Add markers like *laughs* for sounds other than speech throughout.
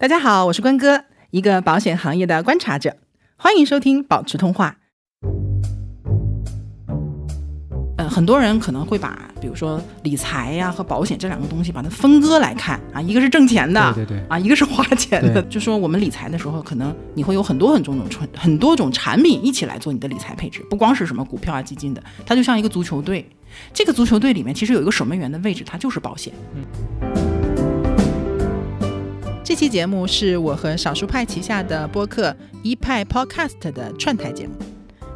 大家好，我是关哥，一个保险行业的观察者，欢迎收听保持通话。呃，很多人可能会把，比如说理财呀和保险这两个东西把它分割来看啊，一个是挣钱的，对对对，啊，一个是花钱的。就说我们理财的时候，可能你会有很多很多种产很多种产品一起来做你的理财配置，不光是什么股票啊、基金的，它就像一个足球队，这个足球队里面其实有一个守门员的位置，它就是保险。这期节目是我和少数派旗下的播客一派 Podcast 的串台节目。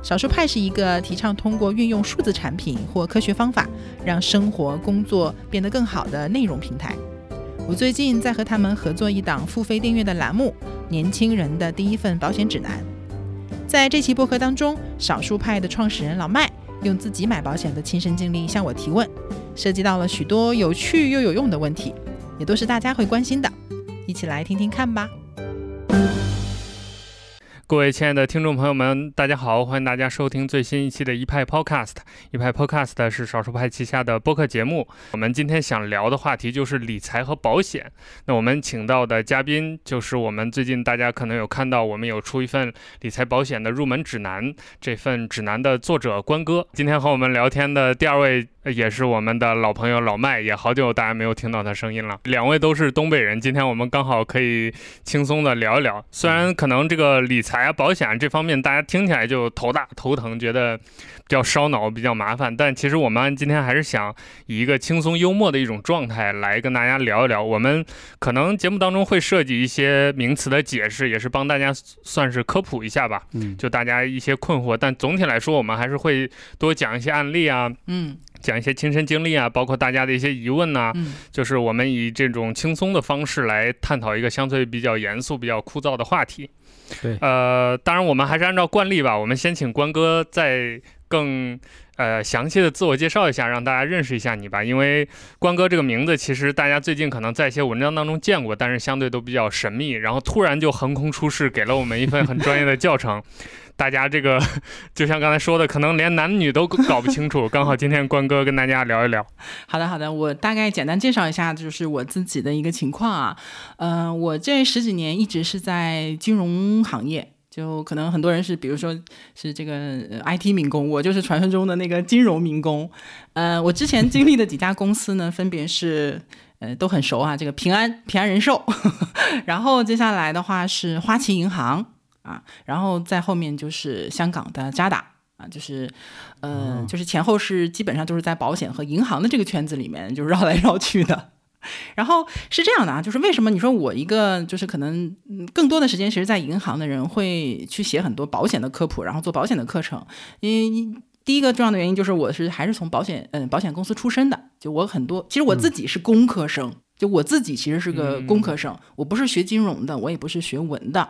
少数派是一个提倡通过运用数字产品或科学方法，让生活工作变得更好的内容平台。我最近在和他们合作一档付费订阅的栏目《年轻人的第一份保险指南》。在这期播客当中，少数派的创始人老麦用自己买保险的亲身经历向我提问，涉及到了许多有趣又有用的问题，也都是大家会关心的。一起来听听看吧。各位亲爱的听众朋友们，大家好，欢迎大家收听最新一期的一派 Podcast。一派 Podcast 是少数派旗下的播客节目。我们今天想聊的话题就是理财和保险。那我们请到的嘉宾就是我们最近大家可能有看到，我们有出一份理财保险的入门指南，这份指南的作者关哥。今天和我们聊天的第二位。也是我们的老朋友老麦，也好久大家没有听到他声音了。两位都是东北人，今天我们刚好可以轻松的聊一聊。虽然可能这个理财啊、保险这方面大家听起来就头大头疼，觉得比较烧脑、比较麻烦，但其实我们今天还是想以一个轻松幽默的一种状态来跟大家聊一聊。我们可能节目当中会涉及一些名词的解释，也是帮大家算是科普一下吧。嗯，就大家一些困惑，但总体来说，我们还是会多讲一些案例啊。嗯。讲一些亲身经历啊，包括大家的一些疑问呐，就是我们以这种轻松的方式来探讨一个相对比较严肃、比较枯燥的话题。对，呃，当然我们还是按照惯例吧，我们先请关哥再更呃详细的自我介绍一下，让大家认识一下你吧。因为关哥这个名字，其实大家最近可能在一些文章当中见过，但是相对都比较神秘，然后突然就横空出世，给了我们一份很专业的教程。大家这个就像刚才说的，可能连男女都搞不清楚。刚好今天关哥跟大家聊一聊。好的，好的，我大概简单介绍一下，就是我自己的一个情况啊。嗯，我这十几年一直是在金融行业，就可能很多人是，比如说是这个 IT 民工，我就是传说中的那个金融民工。呃，我之前经历的几家公司呢，分别是呃都很熟啊，这个平安平安人寿，*laughs* 然后接下来的话是花旗银行。啊，然后在后面就是香港的渣打啊，就是，呃，就是前后是基本上都是在保险和银行的这个圈子里面就绕来绕去的。*laughs* 然后是这样的啊，就是为什么你说我一个就是可能更多的时间其实在银行的人会去写很多保险的科普，然后做保险的课程。因为第一个重要的原因就是我是还是从保险嗯保险公司出身的，就我很多其实我自己是工科生，就我自己其实是个工科生，我不是学金融的，我也不是学文的。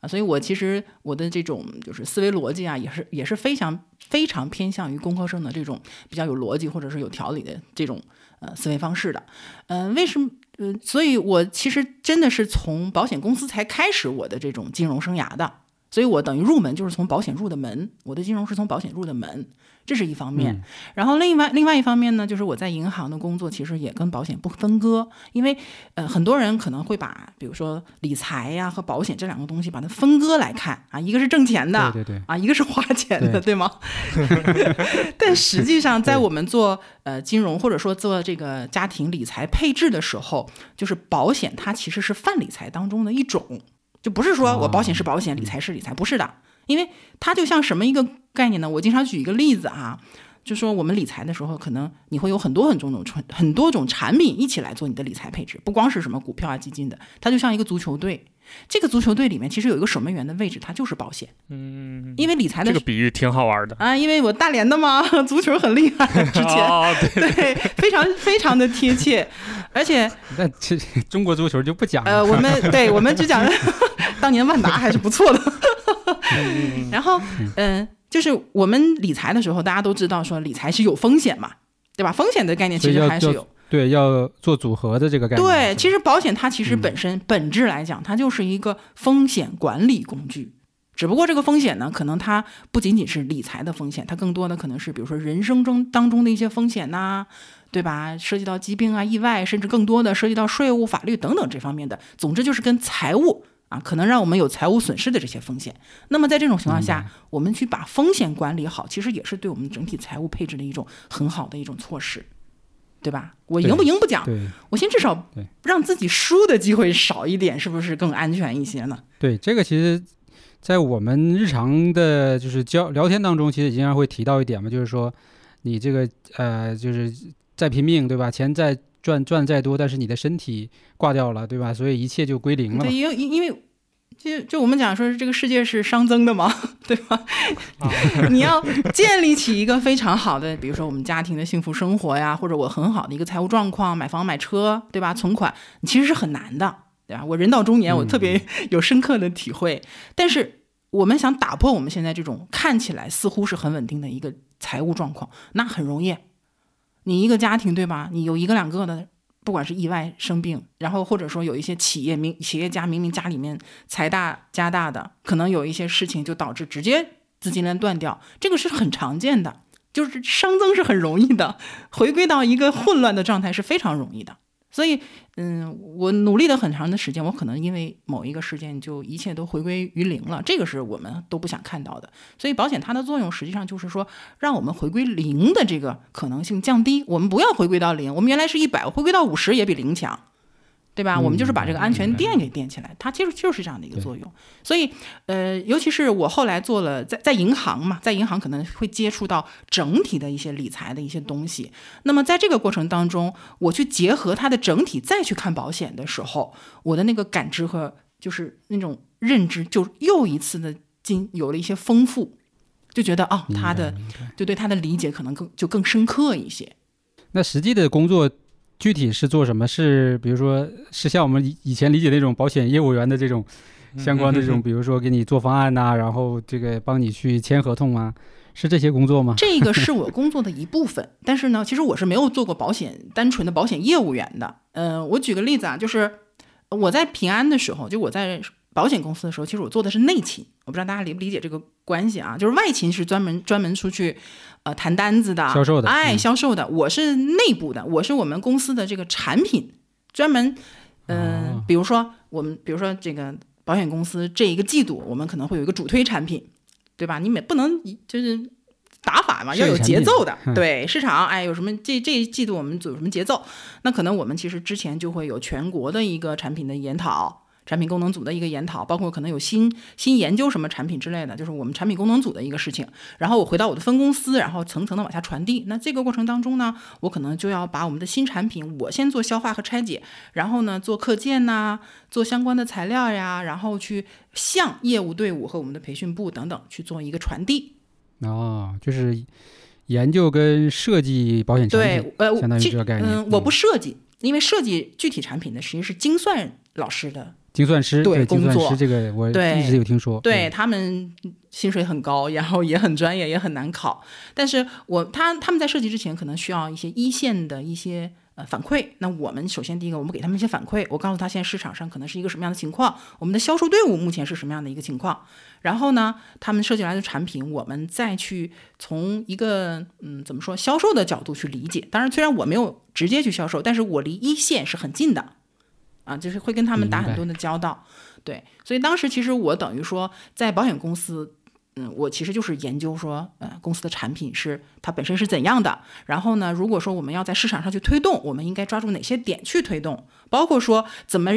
啊，所以我其实我的这种就是思维逻辑啊，也是也是非常非常偏向于工科生的这种比较有逻辑或者是有条理的这种呃思维方式的。嗯，为什么？呃，所以我其实真的是从保险公司才开始我的这种金融生涯的。所以我等于入门就是从保险入的门，我的金融是从保险入的门。这是一方面，然后另外另外一方面呢，就是我在银行的工作其实也跟保险不分割，因为呃很多人可能会把比如说理财呀和保险这两个东西把它分割来看啊，一个是挣钱的，对对对，啊一个是花钱的，对吗？*laughs* 但实际上在我们做呃金融或者说做这个家庭理财配置的时候，就是保险它其实是泛理财当中的一种，就不是说我保险是保险，理财是理财，不是的。因为它就像什么一个概念呢？我经常举一个例子啊，就说我们理财的时候，可能你会有很多很多种很很多种产品一起来做你的理财配置，不光是什么股票啊、基金的，它就像一个足球队。这个足球队里面其实有一个守门员的位置，它就是保险。嗯，因为理财的这个比喻挺好玩的。啊，因为我大连的嘛，*laughs* 足球很厉害，之前对。非常非常的贴切，而且那这中国足球就不讲了呃，我们 *laughs* 对我们只讲 *laughs* 当年万达还是不错的。然后，嗯，就是我们理财的时候，大家都知道说理财是有风险嘛，对吧？风险的概念其实还是有，对，要做组合的这个概念。对，其实保险它其实本身本质来讲，它就是一个风险管理工具。只不过这个风险呢，可能它不仅仅是理财的风险，它更多的可能是比如说人生中当中的一些风险呐。对吧？涉及到疾病啊、意外，甚至更多的涉及到税务、法律等等这方面的。总之就是跟财务啊，可能让我们有财务损失的这些风险。那么在这种情况下，我们去把风险管理好，其实也是对我们整体财务配置的一种很好的一种措施，对吧？我赢不赢不讲，我先至少让自己输的机会少一点，是不是更安全一些呢？对，这个其实，在我们日常的就是交聊天当中，其实经常会提到一点嘛，就是说你这个呃，就是。再拼命，对吧？钱再赚赚再多，但是你的身体挂掉了，对吧？所以一切就归零了。对，因为因为就就我们讲说，这个世界是熵增的嘛，对吧？你要建立起一个非常好的，比如说我们家庭的幸福生活呀，或者我很好的一个财务状况，买房买车，对吧？存款其实是很难的，对吧？我人到中年，我特别 *laughs* 有深刻的体会。但是我们想打破我们现在这种看起来似乎是很稳定的一个财务状况，那很容易。你一个家庭对吧？你有一个两个的，不管是意外生病，然后或者说有一些企业明企业家明明家里面财大家大的，可能有一些事情就导致直接资金链断掉，这个是很常见的，就是熵增是很容易的，回归到一个混乱的状态是非常容易的。所以，嗯，我努力了很长的时间，我可能因为某一个事件就一切都回归于零了，这个是我们都不想看到的。所以，保险它的作用实际上就是说，让我们回归零的这个可能性降低。我们不要回归到零，我们原来是一百，回归到五十也比零强。对吧？我们就是把这个安全垫给垫起来，它其实就是这样的一个作用。所以，呃，尤其是我后来做了在在银行嘛，在银行可能会接触到整体的一些理财的一些东西。那么在这个过程当中，我去结合它的整体再去看保险的时候，我的那个感知和就是那种认知，就又一次的进有了一些丰富，就觉得哦，他的就对他的理解可能更就更深刻一些。那实际的工作。具体是做什么？是比如说，是像我们以以前理解那种保险业务员的这种相关的这种，*laughs* 比如说给你做方案呐，然后这个帮你去签合同啊，是这些工作吗？*laughs* 这个是我工作的一部分，但是呢，其实我是没有做过保险单纯的保险业务员的。嗯，我举个例子啊，就是我在平安的时候，就我在。保险公司的时候，其实我做的是内勤，我不知道大家理不理解这个关系啊？就是外勤是专门专门出去，呃，谈单子的，销售的，哎，销售的。我是内部的，我是我们公司的这个产品专门，嗯，比如说我们，比如说这个保险公司这一个季度，我们可能会有一个主推产品，对吧？你每不能就是打法嘛，要有节奏的，对市场，哎，有什么这这一季度我们组什么节奏？那可能我们其实之前就会有全国的一个产品的研讨。产品功能组的一个研讨，包括可能有新新研究什么产品之类的，就是我们产品功能组的一个事情。然后我回到我的分公司，然后层层的往下传递。那这个过程当中呢，我可能就要把我们的新产品，我先做消化和拆解，然后呢做课件呐，做相关的材料呀，然后去向业务队伍和我们的培训部等等去做一个传递。哦，就是研究跟设计保险产品，对，呃，相当于这个概念。嗯，我不设计，因为设计具体产品的实际是精算老师的。精算师对工作，这个我一直有听说。对他们薪水很高，然后也很专业，也很难考。但是我他他们在设计之前，可能需要一些一线的一些呃反馈。那我们首先第一个，我们给他们一些反馈。我告诉他现在市场上可能是一个什么样的情况，我们的销售队伍目前是什么样的一个情况。然后呢，他们设计来的产品，我们再去从一个嗯怎么说销售的角度去理解。当然，虽然我没有直接去销售，但是我离一线是很近的。啊，就是会跟他们打很多的交道，对，所以当时其实我等于说在保险公司，嗯，我其实就是研究说，呃，公司的产品是它本身是怎样的，然后呢，如果说我们要在市场上去推动，我们应该抓住哪些点去推动，包括说怎么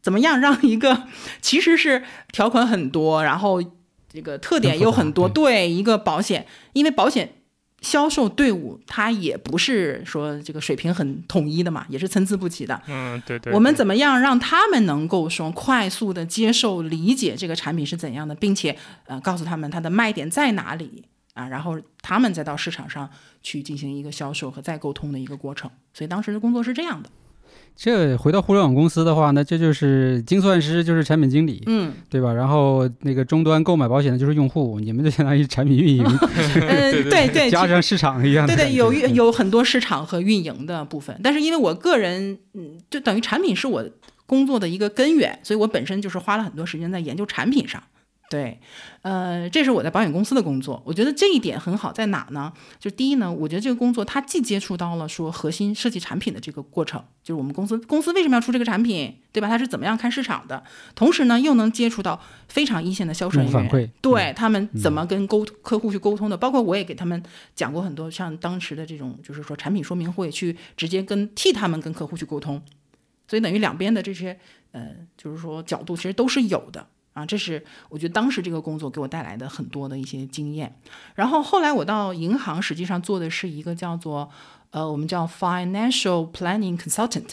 怎么样让一个其实是条款很多，然后这个特点又很多，对一个保险，因为保险。销售队伍他也不是说这个水平很统一的嘛，也是参差不齐的。嗯，对对。我们怎么样让他们能够说快速的接受理解这个产品是怎样的，并且呃告诉他们它的卖点在哪里啊，然后他们再到市场上去进行一个销售和再沟通的一个过程。所以当时的工作是这样的。这回到互联网公司的话，那这就是精算师，就是产品经理，嗯，对吧？然后那个终端购买保险的就是用户，你们就相当于产品运营，嗯，*laughs* 对对，*laughs* 加上市场一样，对对，有有很多市场和运营的部分。但是因为我个人，嗯，就等于产品是我工作的一个根源，所以我本身就是花了很多时间在研究产品上。对，呃，这是我在保险公司的工作，我觉得这一点很好，在哪呢？就第一呢，我觉得这个工作它既接触到了说核心设计产品的这个过程，就是我们公司公司为什么要出这个产品，对吧？它是怎么样看市场的？同时呢，又能接触到非常一线的销售人员，对他们怎么跟沟客户去沟通的，包括我也给他们讲过很多，像当时的这种就是说产品说明会，去直接跟替他们跟客户去沟通，所以等于两边的这些呃，就是说角度其实都是有的。啊，这是我觉得当时这个工作给我带来的很多的一些经验。然后后来我到银行，实际上做的是一个叫做呃，我们叫 financial planning consultant，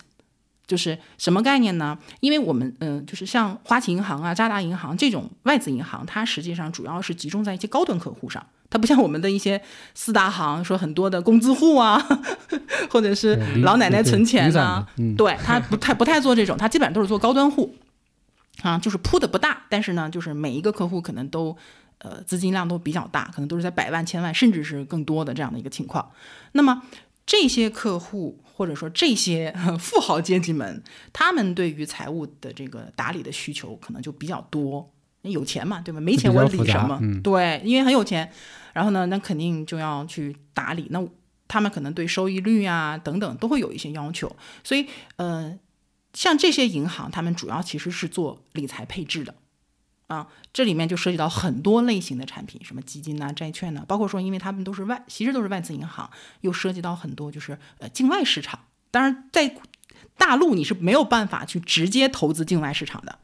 就是什么概念呢？因为我们嗯，就是像花旗银行啊、渣打银行这种外资银行，它实际上主要是集中在一些高端客户上，它不像我们的一些四大行，说很多的工资户啊，*laughs* 或者是老奶奶存钱啊，对，它不太不太做这种，它基本上都是做高端户。啊，就是铺的不大，但是呢，就是每一个客户可能都，呃，资金量都比较大，可能都是在百万、千万，甚至是更多的这样的一个情况。那么这些客户或者说这些富豪阶级们，他们对于财务的这个打理的需求可能就比较多。有钱嘛，对吧？没钱我理什么？对，因为很有钱，然后呢，那肯定就要去打理。那他们可能对收益率啊等等都会有一些要求，所以，呃。像这些银行，他们主要其实是做理财配置的，啊，这里面就涉及到很多类型的产品，什么基金呐、债券呐，包括说，因为他们都是外，其实都是外资银行，又涉及到很多就是呃境外市场。当然，在大陆你是没有办法去直接投资境外市场的，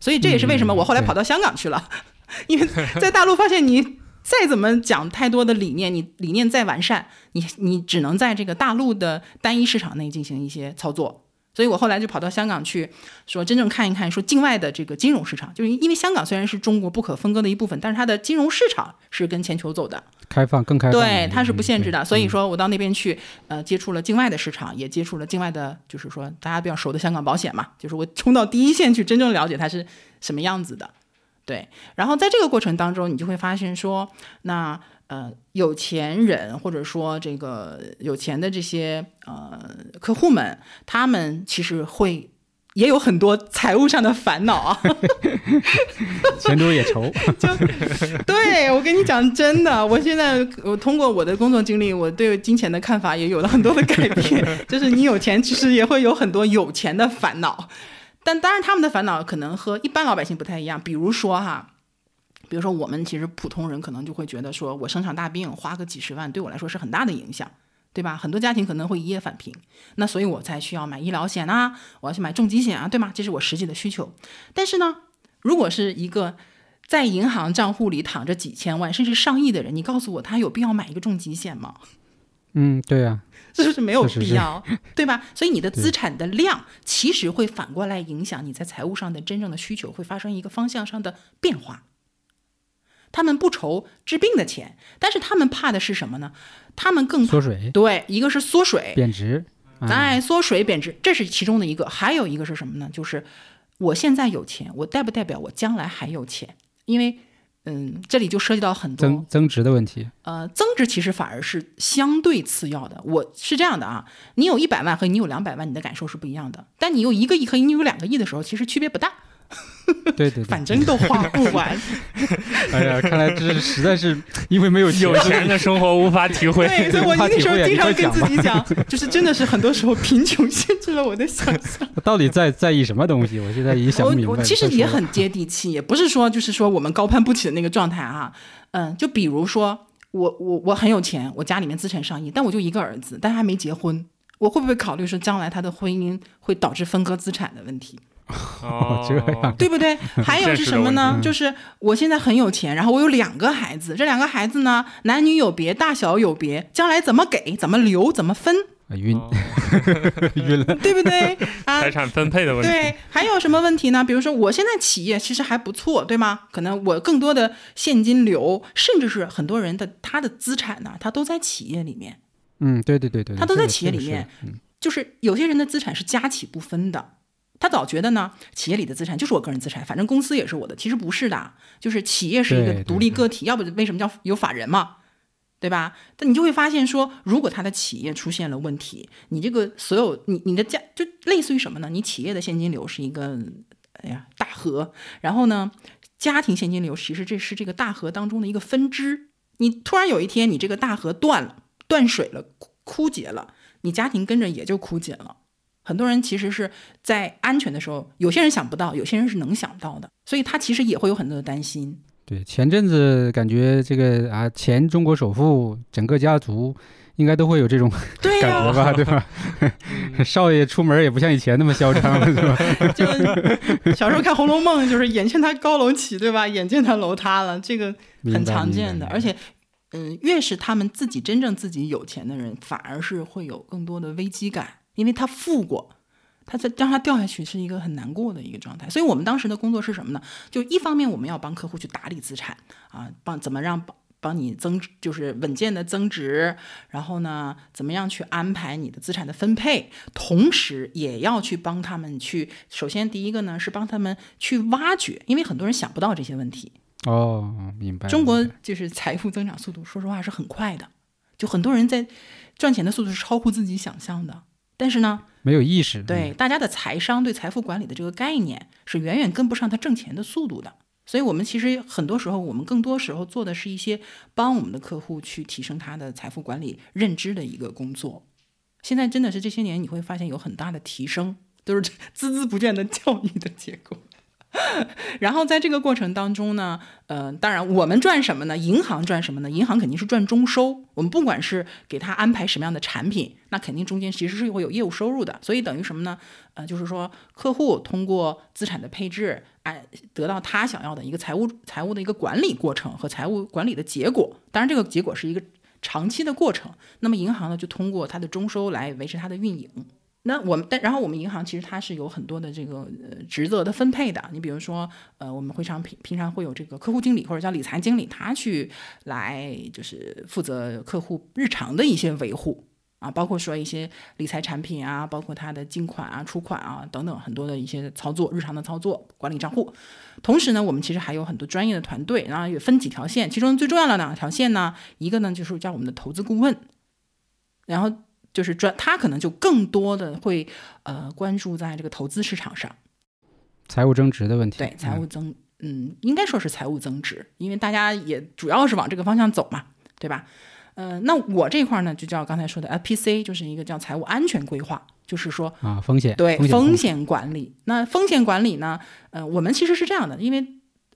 所以这也是为什么我后来跑到香港去了，*laughs* 因为在大陆发现你再怎么讲太多的理念，你理念再完善，你你只能在这个大陆的单一市场内进行一些操作。所以我后来就跑到香港去，说真正看一看，说境外的这个金融市场，就是因为香港虽然是中国不可分割的一部分，但是它的金融市场是跟全球走的，开放更开放，对，它是不限制的。所以说我到那边去，呃，接触了境外的市场，也接触了境外的，就是说大家比较熟的香港保险嘛，就是我冲到第一线去，真正了解它是什么样子的，对。然后在这个过程当中，你就会发现说，那。呃，有钱人或者说这个有钱的这些呃客户们，他们其实会也有很多财务上的烦恼啊，*laughs* 钱多也愁。*laughs* 就对我跟你讲，真的，我现在我通过我的工作经历，我对金钱的看法也有了很多的改变。*laughs* 就是你有钱，其实也会有很多有钱的烦恼，但当然他们的烦恼可能和一般老百姓不太一样。比如说哈。比如说，我们其实普通人可能就会觉得，说我生场大病花个几十万，对我来说是很大的影响，对吧？很多家庭可能会一夜返贫，那所以我才需要买医疗险啊，我要去买重疾险啊，对吗？这是我实际的需求。但是呢，如果是一个在银行账户里躺着几千万甚至上亿的人，你告诉我他有必要买一个重疾险吗？嗯，对呀，*laughs* 是不是没有必要，*laughs* 对吧？所以你的资产的量其实会反过来影响你在财务上的真正的需求，会发生一个方向上的变化。他们不愁治病的钱，但是他们怕的是什么呢？他们更缩水。对，一个是缩水贬值，哎，缩水贬值，这是其中的一个。还有一个是什么呢？就是我现在有钱，我代不代表我将来还有钱？因为，嗯，这里就涉及到很多增增值的问题。呃，增值其实反而是相对次要的。我是这样的啊，你有一百万和你有两百万，你的感受是不一样的。但你有一个亿和你有两个亿的时候，其实区别不大。*laughs* 对对，反正都花不完。*laughs* 哎呀，看来这是实在是因为没有有钱的生活无法体会。对，所以我那时候经常跟自己讲，就是真的是很多时候贫穷限制了我的想象。*laughs* 到底在在意什么东西？我现在已经想不明白。我其实也很接地气，也不是说就是说我们高攀不起的那个状态啊。嗯，就比如说我我我很有钱，我家里面资产上亿，但我就一个儿子，但还没结婚，我会不会考虑说将来他的婚姻会导致分割资产的问题？*laughs* 哦，这样对不对？*laughs* 还有是什么呢？就是我现在很有钱，然后我有两个孩子，这两个孩子呢，男女有别，大小有别，将来怎么给，怎么留，怎么分？啊晕，*laughs* 晕了，对不对？啊财产分配的问题。对，还有什么问题呢？比如说，我现在企业其实还不错，对吗？可能我更多的现金流，甚至是很多人的他的资产呢，他都在企业里面。嗯，对对对对，他都在企业里面。就是有些人的资产是家企不分的。他早觉得呢，企业里的资产就是我个人资产，反正公司也是我的。其实不是的，就是企业是一个独立个体，要不为什么叫有法人嘛，对吧？但你就会发现说，如果他的企业出现了问题，你这个所有你你的家就类似于什么呢？你企业的现金流是一个哎呀大河，然后呢，家庭现金流其实这是这个大河当中的一个分支。你突然有一天你这个大河断了、断水了、枯枯竭了，你家庭跟着也就枯竭了。很多人其实是在安全的时候，有些人想不到，有些人是能想到的，所以他其实也会有很多的担心。对，前阵子感觉这个啊，前中国首富整个家族应该都会有这种对感、觉吧，对吧？*laughs* 少爷出门也不像以前那么嚣张了，是吧？*laughs* 就小时候看《红楼梦》，就是眼见他高楼起，对吧？眼见他楼塌了，这个很常见的。而且，嗯，越是他们自己真正自己有钱的人，反而是会有更多的危机感，因为他富过，他在让他掉下去是一个很难过的一个状态。所以我们当时的工作是什么呢？就一方面我们要帮客户去打理资产啊，帮怎么让帮帮你增就是稳健的增值，然后呢，怎么样去安排你的资产的分配，同时也要去帮他们去，首先第一个呢是帮他们去挖掘，因为很多人想不到这些问题。哦，明白。中国就是财富增长速度，说实话是很快的，就很多人在赚钱的速度是超乎自己想象的。但是呢，没有意识，对大家的财商、对财富管理的这个概念是远远跟不上他挣钱的速度的。所以，我们其实很多时候，我们更多时候做的是一些帮我们的客户去提升他的财富管理认知的一个工作。现在真的是这些年你会发现有很大的提升，都是孜孜不倦的教育的结果。*laughs* 然后在这个过程当中呢，呃，当然我们赚什么呢？银行赚什么呢？银行肯定是赚中收。我们不管是给他安排什么样的产品，那肯定中间其实是会有业务收入的。所以等于什么呢？呃，就是说客户通过资产的配置，哎，得到他想要的一个财务财务的一个管理过程和财务管理的结果。当然，这个结果是一个长期的过程。那么银行呢，就通过它的中收来维持它的运营。那我们但然后我们银行其实它是有很多的这个呃职责的分配的，你比如说呃我们会常平平常会有这个客户经理或者叫理财经理，他去来就是负责客户日常的一些维护啊，包括说一些理财产品啊，包括他的进款啊、出款啊等等很多的一些操作，日常的操作管理账户。同时呢，我们其实还有很多专业的团队，然后也分几条线，其中最重要的两条线呢，一个呢就是叫我们的投资顾问，然后。就是专，他可能就更多的会呃关注在这个投资市场上，财务增值的问题。对财务增，嗯，应该说是财务增值，因为大家也主要是往这个方向走嘛，对吧？呃，那我这块呢，就叫刚才说的 FPC，就是一个叫财务安全规划，就是说啊，风险对风险管理。那风险管理呢，呃，我们其实是这样的，因为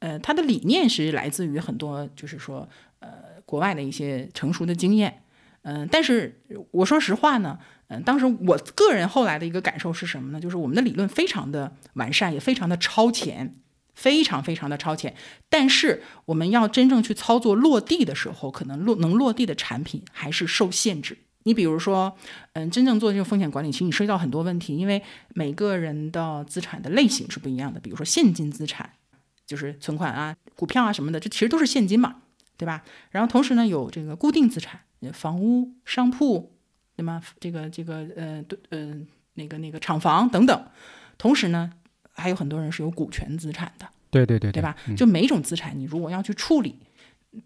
呃，它的理念是来自于很多，就是说呃，国外的一些成熟的经验。嗯，但是我说实话呢，嗯，当时我个人后来的一个感受是什么呢？就是我们的理论非常的完善，也非常的超前，非常非常的超前。但是我们要真正去操作落地的时候，可能落能落地的产品还是受限制。你比如说，嗯，真正做这个风险管理，其实你涉及到很多问题，因为每个人的资产的类型是不一样的。比如说现金资产，就是存款啊、股票啊什么的，这其实都是现金嘛，对吧？然后同时呢，有这个固定资产。房屋、商铺，对吗？这个、这个，呃，对，呃，那个、那个厂房等等。同时呢，还有很多人是有股权资产的，对对对，对吧？嗯就每种资产，你如果要去处理，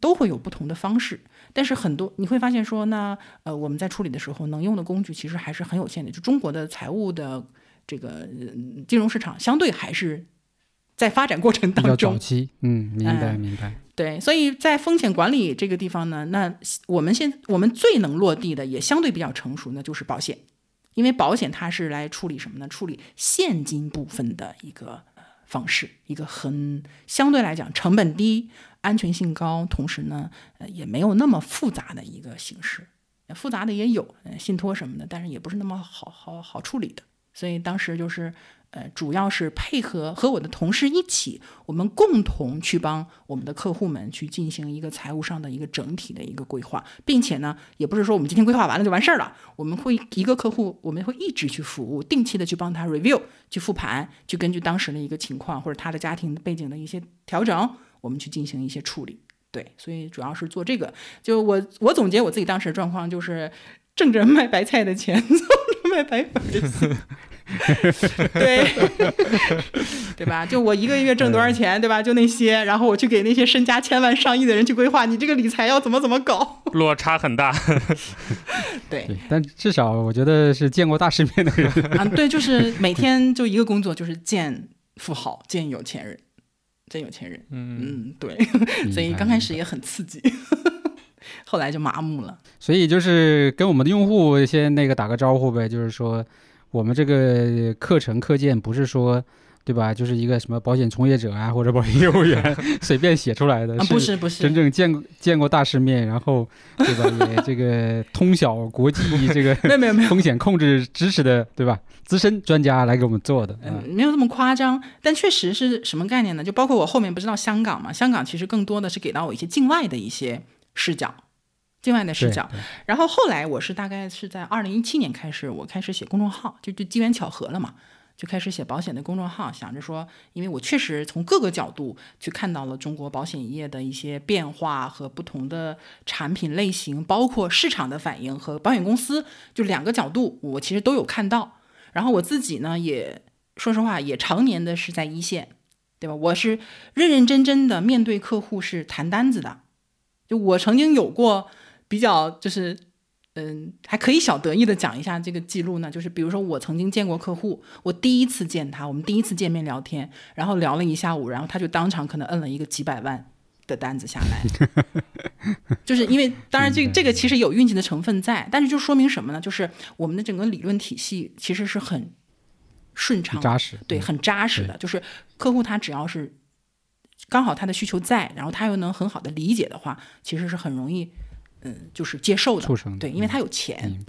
都会有不同的方式。但是很多你会发现说，那呃，我们在处理的时候，能用的工具其实还是很有限的。就中国的财务的这个、呃金融市场，相对还是在发展过程当中早。期，嗯，明白嗯明白。对，所以在风险管理这个地方呢，那我们现我们最能落地的，也相对比较成熟呢，就是保险，因为保险它是来处理什么呢？处理现金部分的一个方式，一个很相对来讲成本低、安全性高，同时呢，呃，也没有那么复杂的一个形式。复杂的也有，信托什么的，但是也不是那么好好好处理的。所以当时就是，呃，主要是配合和我的同事一起，我们共同去帮我们的客户们去进行一个财务上的一个整体的一个规划，并且呢，也不是说我们今天规划完了就完事儿了，我们会一个客户，我们会一直去服务，定期的去帮他 review，去复盘，去根据当时的一个情况或者他的家庭背景的一些调整，我们去进行一些处理。对，所以主要是做这个。就我我总结我自己当时的状况，就是挣着 *laughs* 卖白菜的钱，*laughs* 卖白粉。*laughs* 对，*laughs* 对吧？就我一个月挣多少钱，对吧？就那些，然后我去给那些身家千万上亿的人去规划，你这个理财要怎么怎么搞？落差很大。*laughs* 对对，但至少我觉得是见过大世面的人。啊，对，就是每天就一个工作，就是见富豪、见有钱人。见有钱人。嗯，嗯，对，所以刚开始也很刺激，后来就麻木了。*laughs* 所以就是跟我们的用户先那个打个招呼呗，就是说我们这个课程课件不是说。对吧？就是一个什么保险从业者啊，或者保险业务员 *laughs* 随便写出来的，啊，不是不是，真正见过见过大世面，然后对吧？也这个 *laughs* 通晓国际这个没有没有没有风险控制知识的，对吧？资深专家来给我们做的，嗯，没有这么夸张，但确实是什么概念呢？就包括我后面不知道香港嘛，香港其实更多的是给到我一些境外的一些视角，境外的视角。然后后来我是大概是在二零一七年开始，我开始写公众号，就就机缘巧合了嘛。就开始写保险的公众号，想着说，因为我确实从各个角度去看到了中国保险业的一些变化和不同的产品类型，包括市场的反应和保险公司，就两个角度，我其实都有看到。然后我自己呢，也说实话，也常年的是在一线，对吧？我是认认真真的面对客户是谈单子的。就我曾经有过比较就是。嗯，还可以小得意的讲一下这个记录呢，就是比如说我曾经见过客户，我第一次见他，我们第一次见面聊天，然后聊了一下午，然后他就当场可能摁了一个几百万的单子下来，*laughs* 就是因为当然这这个其实有运气的成分在，但是就说明什么呢？就是我们的整个理论体系其实是很顺畅、扎实，对，很扎实的。就是客户他只要是刚好他的需求在，然后他又能很好的理解的话，其实是很容易。嗯，就是接受的，对，因为他有钱，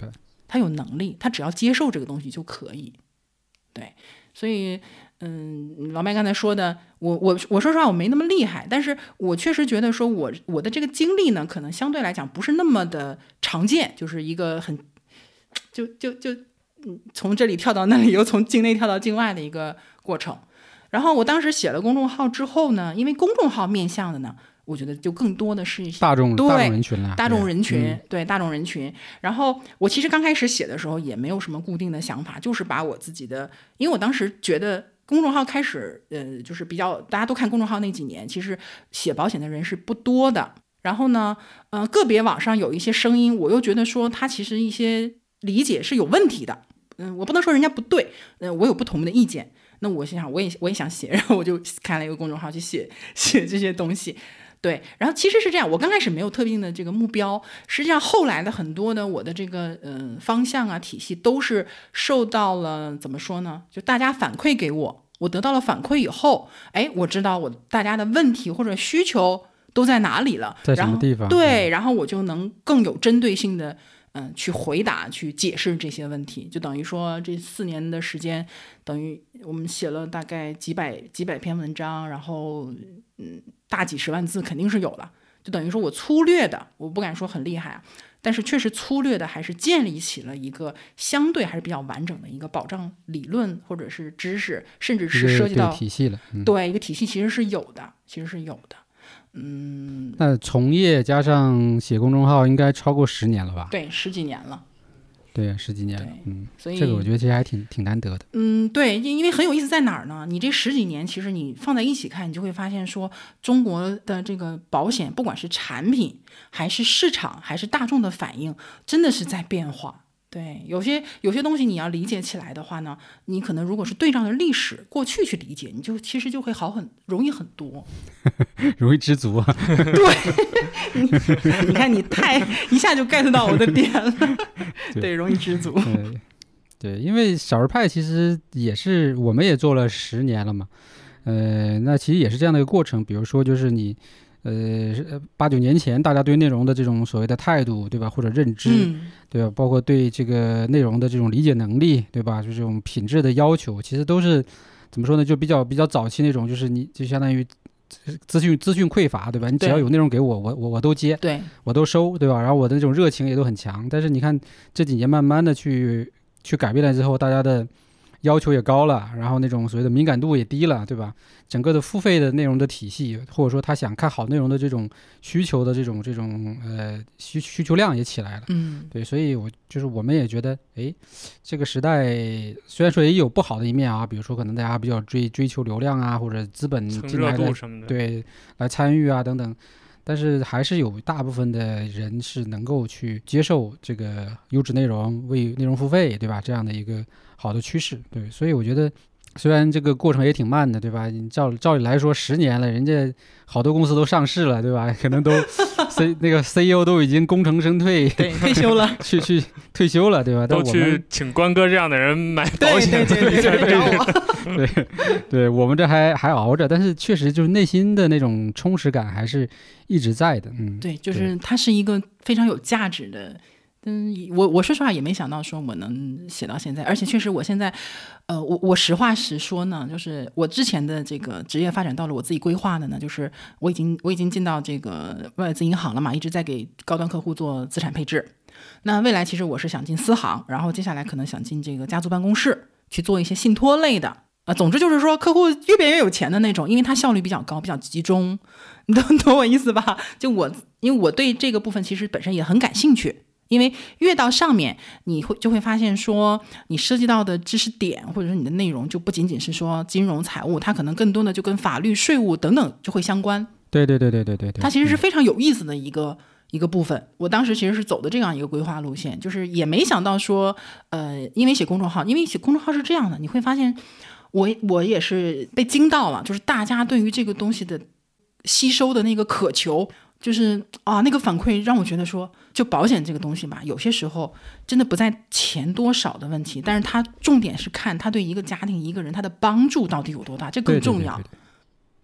他有能力，他只要接受这个东西就可以。对，所以，嗯，老麦刚才说的，我我我说实话，我没那么厉害，但是我确实觉得说，我我的这个经历呢，可能相对来讲不是那么的常见，就是一个很，就就就，嗯，从这里跳到那里，又从境内跳到境外的一个过程。然后我当时写了公众号之后呢，因为公众号面向的呢。我觉得就更多的是一些大众大众人群了，大众人群对大众人群。然后我其实刚开始写的时候也没有什么固定的想法，就是把我自己的，因为我当时觉得公众号开始，呃，就是比较大家都看公众号那几年，其实写保险的人是不多的。然后呢，呃，个别网上有一些声音，我又觉得说他其实一些理解是有问题的。嗯，我不能说人家不对，嗯，我有不同的意见。那我心想，我也我也想写，*laughs* 然后我就开了一个公众号去写写这些东西。对，然后其实是这样，我刚开始没有特定的这个目标，实际上后来的很多的我的这个嗯方向啊体系都是受到了怎么说呢？就大家反馈给我，我得到了反馈以后，哎，我知道我大家的问题或者需求都在哪里了，在什么地方？对，然后我就能更有针对性的嗯去回答、去解释这些问题，就等于说这四年的时间，等于我们写了大概几百几百篇文章，然后嗯。大几十万字肯定是有的，就等于说我粗略的，我不敢说很厉害啊，但是确实粗略的还是建立起了一个相对还是比较完整的一个保障理论或者是知识，甚至是涉及到体系了。对，一个体系其实是有的，其实是有的。嗯，那从业加上写公众号应该超过十年了吧？对，十几年了。对，十几年，嗯，所以这个我觉得其实还挺挺难得的。嗯，对，因因为很有意思在哪儿呢？你这十几年，其实你放在一起看，你就会发现说，中国的这个保险，不管是产品，还是市场，还是大众的反应，真的是在变化。对，有些有些东西你要理解起来的话呢，你可能如果是对照着历史过去去理解，你就其实就会好很容易很多，*laughs* 容易知足啊。*laughs* 对，你看你太一下就 get 到我的点了，*laughs* 对，容易知足。对，对，因为少儿派其实也是我们也做了十年了嘛，呃，那其实也是这样的一个过程。比如说，就是你。呃，八九年前，大家对内容的这种所谓的态度，对吧？或者认知，对吧？包括对这个内容的这种理解能力，对吧？就这种品质的要求，其实都是怎么说呢？就比较比较早期那种，就是你就相当于资讯资讯匮乏，对吧？你只要有内容给我，我我我都接，对我都收，对吧？然后我的这种热情也都很强。但是你看这几年慢慢的去去改变了之后，大家的。要求也高了，然后那种所谓的敏感度也低了，对吧？整个的付费的内容的体系，或者说他想看好内容的这种需求的这种这种呃需需求量也起来了，嗯，对，所以我就是我们也觉得，哎，这个时代虽然说也有不好的一面啊，比如说可能大家比较追追求流量啊，或者资本进来的。对来参与啊等等，但是还是有大部分的人是能够去接受这个优质内容为内容付费，对吧？这样的一个。好的趋势，对，所以我觉得虽然这个过程也挺慢的，对吧？你照照理来说，十年了，人家好多公司都上市了，对吧？可能都 C 那个 CEO 都已经功成身退，对，退休了，去去退休了，对吧？都去请关哥这样的人买保险，对对对对对，对我们这还还熬着，但是确实就是内心的那种充实感还是一直在的，嗯，对，就是它是一个非常有价值的。嗯，我我说实话也没想到说我能写到现在，而且确实我现在，呃，我我实话实说呢，就是我之前的这个职业发展到了我自己规划的呢，就是我已经我已经进到这个外资银行了嘛，一直在给高端客户做资产配置。那未来其实我是想进私行，然后接下来可能想进这个家族办公室去做一些信托类的啊。总之就是说客户越变越有钱的那种，因为它效率比较高，比较集中，*laughs* 你懂懂我意思吧？就我因为我对这个部分其实本身也很感兴趣。因为越到上面，你会就会发现说，你涉及到的知识点或者说你的内容，就不仅仅是说金融财务，它可能更多的就跟法律、税务等等就会相关。对对对对对对对，它其实是非常有意思的一个一个部分。我当时其实是走的这样一个规划路线，就是也没想到说，呃，因为写公众号，因为写公众号是这样的，你会发现，我我也是被惊到了，就是大家对于这个东西的吸收的那个渴求。就是啊，那个反馈让我觉得说，就保险这个东西吧，有些时候真的不在钱多少的问题，但是它重点是看它对一个家庭、一个人他的帮助到底有多大，这更重要。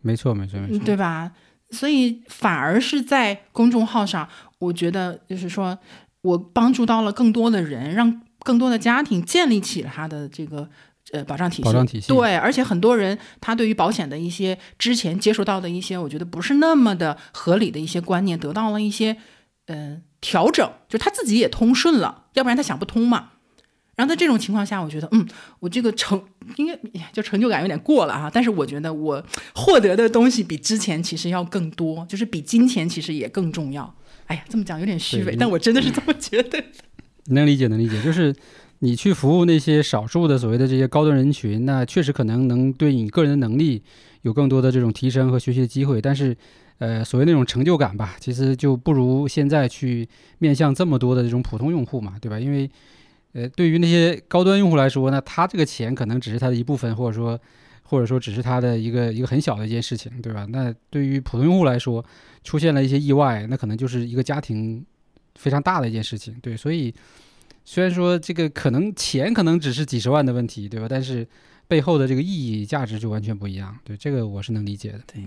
没错，没错，没错，对吧？所以反而是在公众号上，我觉得就是说我帮助到了更多的人，让更多的家庭建立起了他的这个。呃，保障体系，保障体系，对，而且很多人他对于保险的一些之前接触到的一些，我觉得不是那么的合理的一些观念，得到了一些呃调整，就他自己也通顺了，要不然他想不通嘛。然后在这种情况下，我觉得，嗯，我这个成应该就成就感有点过了啊，但是我觉得我获得的东西比之前其实要更多，就是比金钱其实也更重要。哎呀，这么讲有点虚伪，但我真的是这么觉得。*laughs* 能理解，能理解，就是。你去服务那些少数的所谓的这些高端人群，那确实可能能对你个人的能力有更多的这种提升和学习的机会。但是，呃，所谓那种成就感吧，其实就不如现在去面向这么多的这种普通用户嘛，对吧？因为，呃，对于那些高端用户来说，那他这个钱可能只是他的一部分，或者说，或者说只是他的一个一个很小的一件事情，对吧？那对于普通用户来说，出现了一些意外，那可能就是一个家庭非常大的一件事情，对，所以。虽然说这个可能钱可能只是几十万的问题，对吧？但是背后的这个意义价值就完全不一样。对这个我是能理解的。对，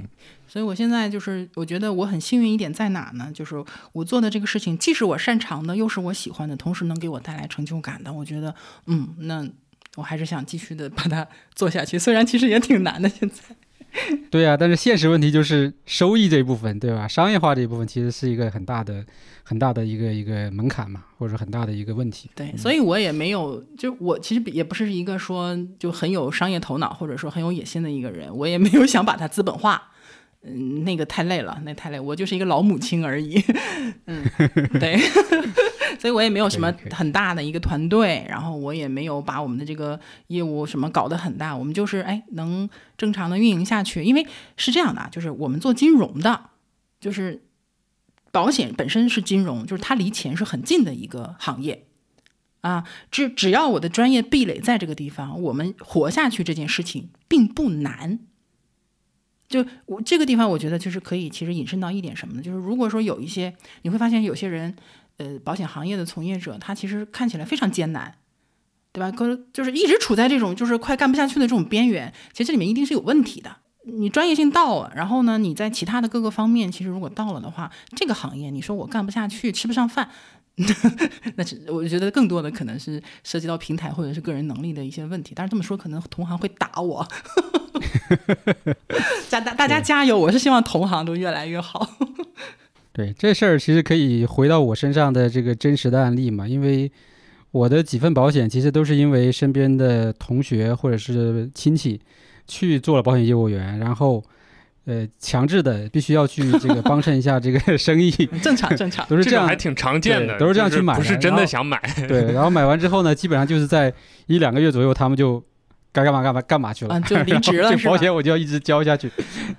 所以我现在就是我觉得我很幸运一点在哪呢？就是我做的这个事情既是我擅长的，又是我喜欢的，同时能给我带来成就感的。我觉得，嗯，那我还是想继续的把它做下去。虽然其实也挺难的，现在。*laughs* 对啊，但是现实问题就是收益这一部分，对吧？商业化这一部分其实是一个很大的、很大的一个一个门槛嘛，或者很大的一个问题。对，所以我也没有，就我其实也不是一个说就很有商业头脑或者说很有野心的一个人，我也没有想把它资本化。嗯，那个太累了，那太累，我就是一个老母亲而已。*laughs* 嗯，*laughs* 对，*laughs* 所以我也没有什么很大的一个团队，然后我也没有把我们的这个业务什么搞得很大，我们就是哎能正常的运营下去。因为是这样的，就是我们做金融的，就是保险本身是金融，就是它离钱是很近的一个行业啊。只只要我的专业壁垒在这个地方，我们活下去这件事情并不难。就我这个地方，我觉得就是可以，其实引申到一点什么呢？就是如果说有一些，你会发现有些人，呃，保险行业的从业者，他其实看起来非常艰难，对吧？可就是一直处在这种就是快干不下去的这种边缘，其实这里面一定是有问题的。你专业性到了，然后呢，你在其他的各个方面，其实如果到了的话，这个行业你说我干不下去，吃不上饭。*laughs* 那是我觉得更多的可能是涉及到平台或者是个人能力的一些问题，但是这么说可能同行会打我。*laughs* 加大大家加油！我是希望同行都越来越好。*laughs* 对这事儿，其实可以回到我身上的这个真实的案例嘛，因为我的几份保险其实都是因为身边的同学或者是亲戚去做了保险业务员，然后。呃，强制的必须要去这个帮衬一下这个 *laughs* 生意，正常正常，都是这样，还挺常见的，都是这样去买，不是真的想买。*laughs* 对，然后买完之后呢，基本上就是在一两个月左右，他们就该干嘛干嘛干嘛去了，就离职了，*laughs* 这保险我就要一直交下去。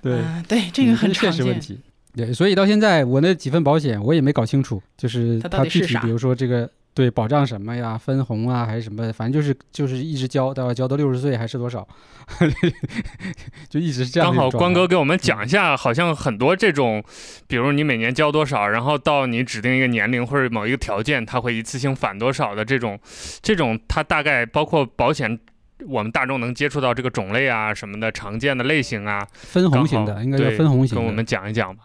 对。对，这个很现实问题。对，所以到现在我那几份保险我也没搞清楚，就是它具体比如说这个对保障什么呀，分红啊还是什么，反正就是就是一直交，到交到六十岁还是多少，*laughs* 就一直是这样刚好。关哥给我们讲一下，好像很多这种，比如你每年交多少，然后到你指定一个年龄或者某一个条件，它会一次性返多少的这种，这种它大概包括保险。我们大众能接触到这个种类啊什么的常见的类型啊，分红型的，应该叫分红型的，跟我们讲一讲吧。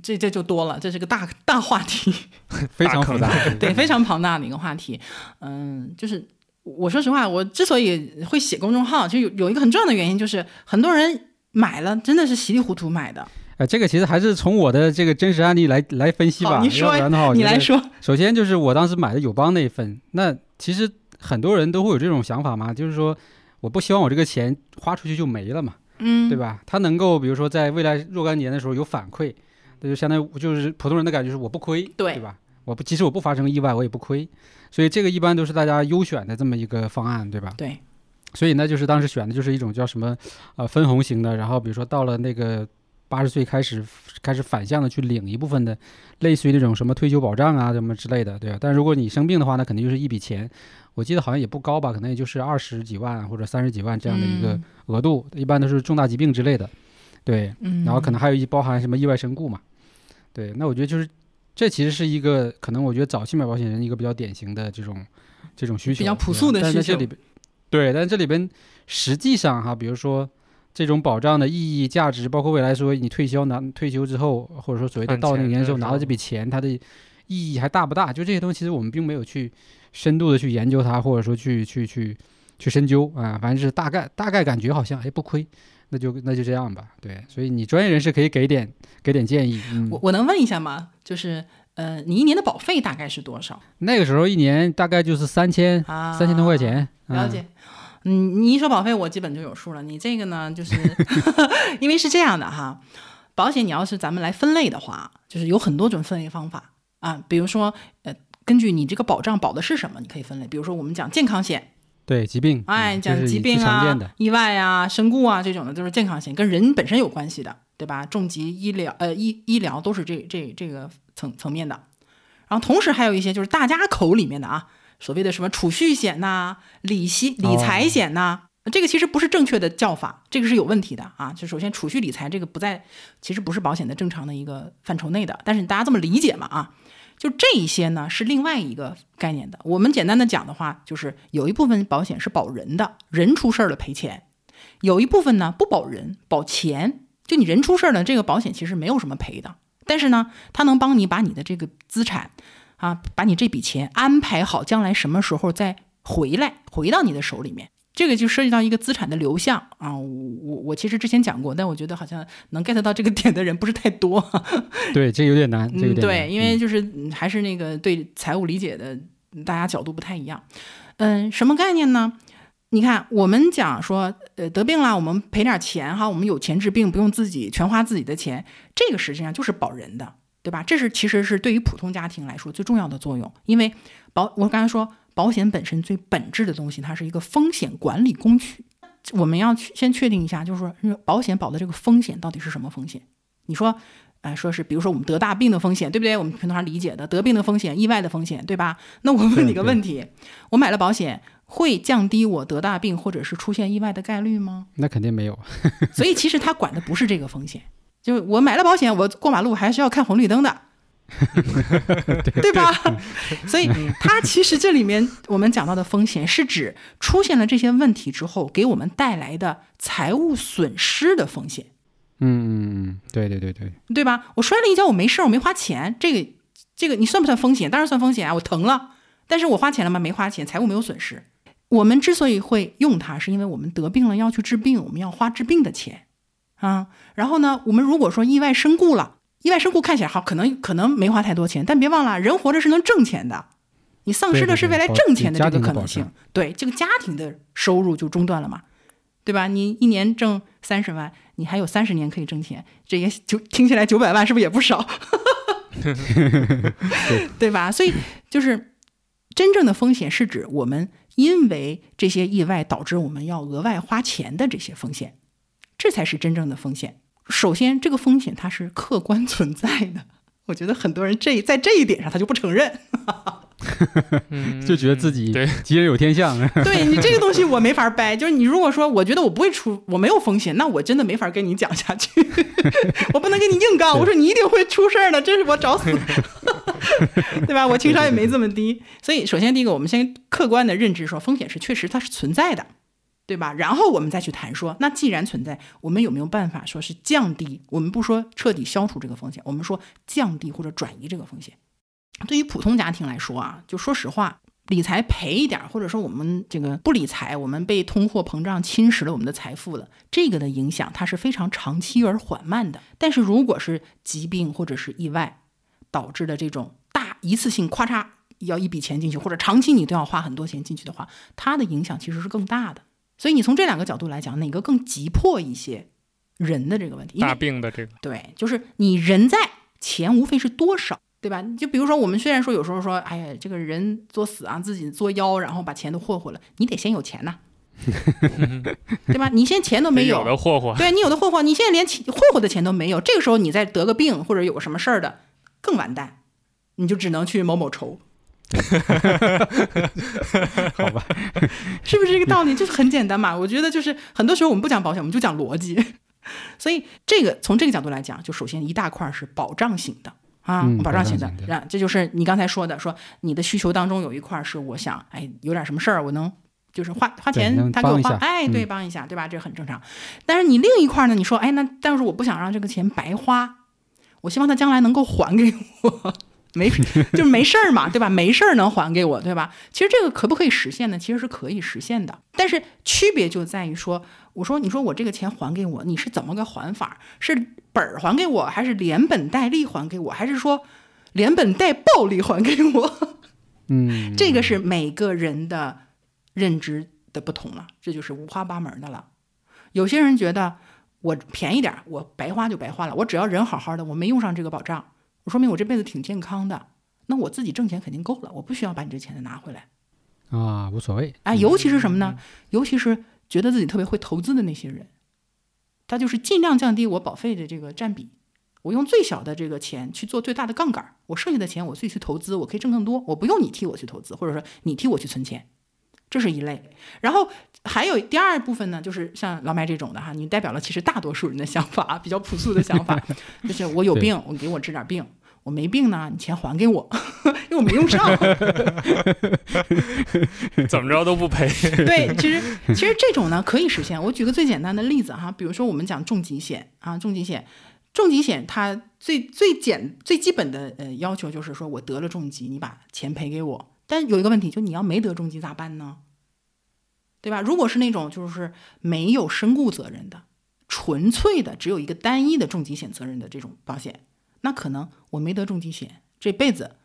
这这就多了，这是个大大话题。*laughs* 非常复杂。对，非常庞大的一个话题。嗯，就是我说实话，我之所以会写公众号，就有有一个很重要的原因，就是很多人买了真的是稀里糊涂买的。呃，这个其实还是从我的这个真实案例来来分析吧。你说不然的话，我觉得你来说，首先就是我当时买的友邦那一份，那其实很多人都会有这种想法嘛，就是说我不希望我这个钱花出去就没了嘛，嗯，对？吧？它能够比如说在未来若干年的时候有反馈，那就相当于就是普通人的感觉是我不亏，对对吧？我不即使我不发生意外，我也不亏，所以这个一般都是大家优选的这么一个方案，对吧？对，所以呢，就是当时选的就是一种叫什么呃分红型的，然后比如说到了那个八十岁开始开始反向的去领一部分的，类似于那种什么退休保障啊什么之类的，对吧？但如果你生病的话，那肯定就是一笔钱，我记得好像也不高吧，可能也就是二十几万或者三十几万这样的一个嗯额度，一般都是重大疾病之类的，对，嗯，然后可能还有一包含什么意外身故嘛，对，那我觉得就是这其实是一个可能我觉得早期买保险人一个比较典型的这种这种需求，比较朴素的需求但是这里边，对，但是这里边实际上哈，比如说这种保障的意义、价值，包括未来说你退休拿退休之后，或者说所谓的到那个年时候拿到这笔钱，它的意义还大不大？就这些东西，其实我们并没有去深度的去研究它，或者说去去去去深究啊，反正是大概大概感觉好像哎不亏，那就那就这样吧。对，所以你专业人士可以给点给点建议。嗯我，我能问一下吗？就是呃，你一年的保费大概是多少那个时候一年大概就是三千啊？三千多块。钱，嗯。了解。嗯，你一说保费，我基本就有数了。你这个呢，就是 *laughs* 因为是这样的哈，保险你要是咱们来分类的话，就是有很多种分类方法啊。比如说，呃，根据你这个保障保的是什么，你可以分类。比如说，我们讲健康险，对疾病，哎，讲疾病啊意外啊、身故啊这种的，都是健康险，跟人本身有关系的，对吧？重疾医疗，呃，医医疗都是这这这个层层面的。然后同时还有一些就是大家口里面的啊，所谓的什么储蓄险呐、理息理财险呐、这个其实不是正确的叫法，这个是有问题的啊。就首先储蓄理财这个不在，其实不是保险的正常的一个范畴内的，但是大家这么理解嘛啊。就这一些呢是另外一个概念的。我们简单的讲的话，就是有一部分保险是保人的，人出事儿了赔钱；有一部分呢不保人，保钱。就你人出事儿了，这个保险其实没有什么赔的，但是呢，它能帮你把你的这个资产啊，把你这笔钱安排好，将来什么时候再回来，回到你的手里面。这个就涉及到一个资产的流向啊，我我我其实之前讲过，但我觉得好像能 get 到这个点的人不是太多。*laughs* 对，这有点难，这有嗯，对，因为就是嗯还是那个对财务理解的大家角度不太一样。嗯，什么概念呢？你看，我们讲说，呃，得病了，我们赔点钱哈，我们有钱治病，不用自己全花自己的钱，这个实际上就是保人的，对吧？这是其实是对于普通家庭来说最重要的作用，因为保我刚才说，保险本身最本质的东西，它是一个风险管理工具。我们要去先确定一下，就是说保险保的这个风险到底是什么风险？你说，呃，说是比如说我们得大病的风险，对不对？我们平常理解的得病的风险、意外的风险，对吧？那我问你个问题：我买了保险，会降低我得大病或者是出现意外的概率吗？那肯定没有。所以其实他管的不是这个风险，就是我买了保险，我过马路还是要看红绿灯的。*laughs* 对吧？*laughs* 所以它其实这里面我们讲到的风险，是指出现了这些问题之后，给我们带来的财务损失的风险。嗯对对对对，对吧？我摔了一跤，我没事儿，我没花钱，这个这个你算不算风险？当然算风险啊，我疼了，但是我花钱了吗？没花钱，财务没有损失。我们之所以会用它，是因为我们得病了要去治病，我们要花治病的钱啊。然后呢，我们如果说意外身故了，意外身故看起来好，可能可能没花太多钱，但别忘了，人活着是能挣钱的，你丧失的是未来挣钱的这个可能性。对，这个家庭的收入就中断了嘛，对吧？你一年挣三十万。你还有三十年可以挣钱，这也就听起来九百万是不是也不少？*laughs* 对吧？所以就是真正的风险是指我们因为这些意外导致我们要额外花钱的这些风险，这才是真正的风险。首先这个风险它是客观存在的，*laughs* 我觉得很多人这在这一点上他就不承认。嗯 *laughs* 就觉得自己吉人有天相。*laughs* 对你这个东西我没法掰，就是你如果说我觉得我不会出，我没有风险，那我真的没法跟你讲下去，我不能跟你硬杠，我说你一定会出事儿的，这是我找死，对吧？我情商也没这么低，所以首先第一个，我们先客观的认知说风险是确实它是存在的。对吧？然后我们再去谈说，那既然存在，我们有没有办法说是降低？我们不说彻底消除这个风险，我们说降低或者转移这个风险。对于普通家庭来说啊，就说实话，理财赔一点，或者说我们这个不理财，我们被通货膨胀侵蚀了我们的财富了，这个的影响它是非常长期而缓慢的。但是如果是疾病或者是意外导致的这种大一次性咔嚓要一笔钱进去，或者长期你都要花很多钱进去的话，它的影响其实是更大的。所以你从这两个角度来讲，哪个更急迫一些？人的这个问题，大病的这个，对，就是你人在，钱无非是多少，对吧？就比如说我们虽然说有时候说，哎呀，这个人作死啊，自己作妖，然后把钱都霍霍了，你得先有钱呐，*laughs* 对吧？你现在钱都没有的霍霍，对你有的霍霍，你现在连钱霍霍的钱都没有，这个时候你再得个病或者有个什么事儿的，更完蛋，你就只能去某某筹。*laughs* 好吧，*laughs* 是不是这个道理？就是很简单嘛。我觉得就是很多时候我们不讲保险，我们就讲逻辑。所以这个从这个角度来讲，就首先一大块是保障型的啊，嗯保障型的这就是你刚才说的，说你的需求当中有一块是我想，哎，有点什么事儿，我能就是花花钱，他给我花，帮哎，对，嗯帮一下，对吧？这很正常。但是你另一块呢，你说，哎，那但是我不想让这个钱白花，我希望他将来能够还给我。没，就是没事儿嘛，对吧？没事儿能还给我，对吧？其实这个可不可以实现呢？其实是可以实现的，但是区别就在于说，我说你说我这个钱还给我，你是怎么个还法？是本儿还给我，还是连本带利还给我，还是说连本带暴利还给我？嗯，*laughs* 这个是每个人的认知的不同了，这就是五花八门的了。有些人觉得我便宜点，我白花就白花了，我只要人好好的，我没用上这个保障，我说明我这辈子挺健康的，那我自己挣钱肯定够了，我不需要把你这钱再拿回来。啊，无所谓。哎，尤其是什么呢？尤其是觉得自己特别会投资的那些人，他就是尽量降低我保费的这个占比，我用最小的这个钱去做最大的杠杆，我剩下的钱我自己去投资，我可以挣更多，我不用你替我去投资，或者说你替我去存钱，这是一类。然后还有第二部分呢，就是像老麦这种的哈，你代表了其实大多数人的想法，比较朴素的想法，*laughs* 就是我有病，我给我治点病。我没病呢，你钱还给我，*laughs* 因为我没用上。*laughs* 怎么着都不赔。对，其实其实这种呢可以实现。我举个最简单的例子哈，比如说我们讲重疾险啊，重疾险，重疾险它最最简最基本的呃要求就是说我得了重疾，你把钱赔给我。但有一个问题，就你要没得重疾咋办呢？对吧？如果是那种就是没有身故责任的，纯粹的只有一个单一的重疾险责任的这种保险，那可能我没得重疾险，这辈子，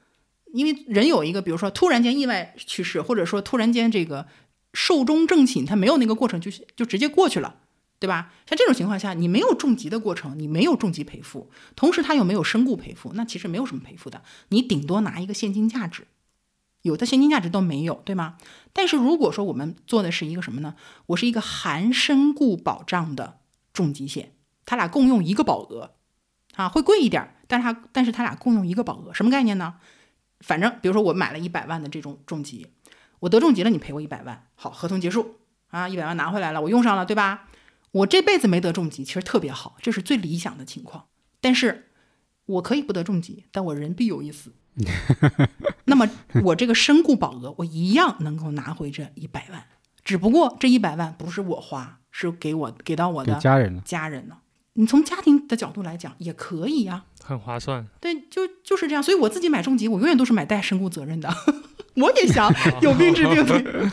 因为人有一个，比如说突然间意外去世，或者说突然间这个寿终正寝，他没有那个过程，就是就直接过去了，对吧？像这种情况下，你没有重疾的过程，你没有重疾赔付，同时他又没有身故赔付，那其实没有什么赔付的，你顶多拿一个现金价值。有的现金价值都没有，对吗？但是如果说我们做的是一个什么呢？我是一个含身故保障的重疾险，它俩共用一个保额，啊，会贵一点，但是它但是它俩共用一个保额，什么概念呢？反正比如说我买了一百万的这种重疾，我得重疾了，你赔我一百万，好，合同结束啊，一百万拿回来了，我用上了，对吧？我这辈子没得重疾，其实特别好，这是最理想的情况。但是我可以不得重疾，但我人必有一死。*laughs* 那么我这个身故保额，我一样能够拿回这一百万，只不过这一百万不是我花，是给我给到我的家人了。家人呢。你从家庭的角度来讲也可以呀、很划算，对，就就是这样。所以我自己买重疾，我永远都是买带身故责任的。*laughs* 我也想有病治病，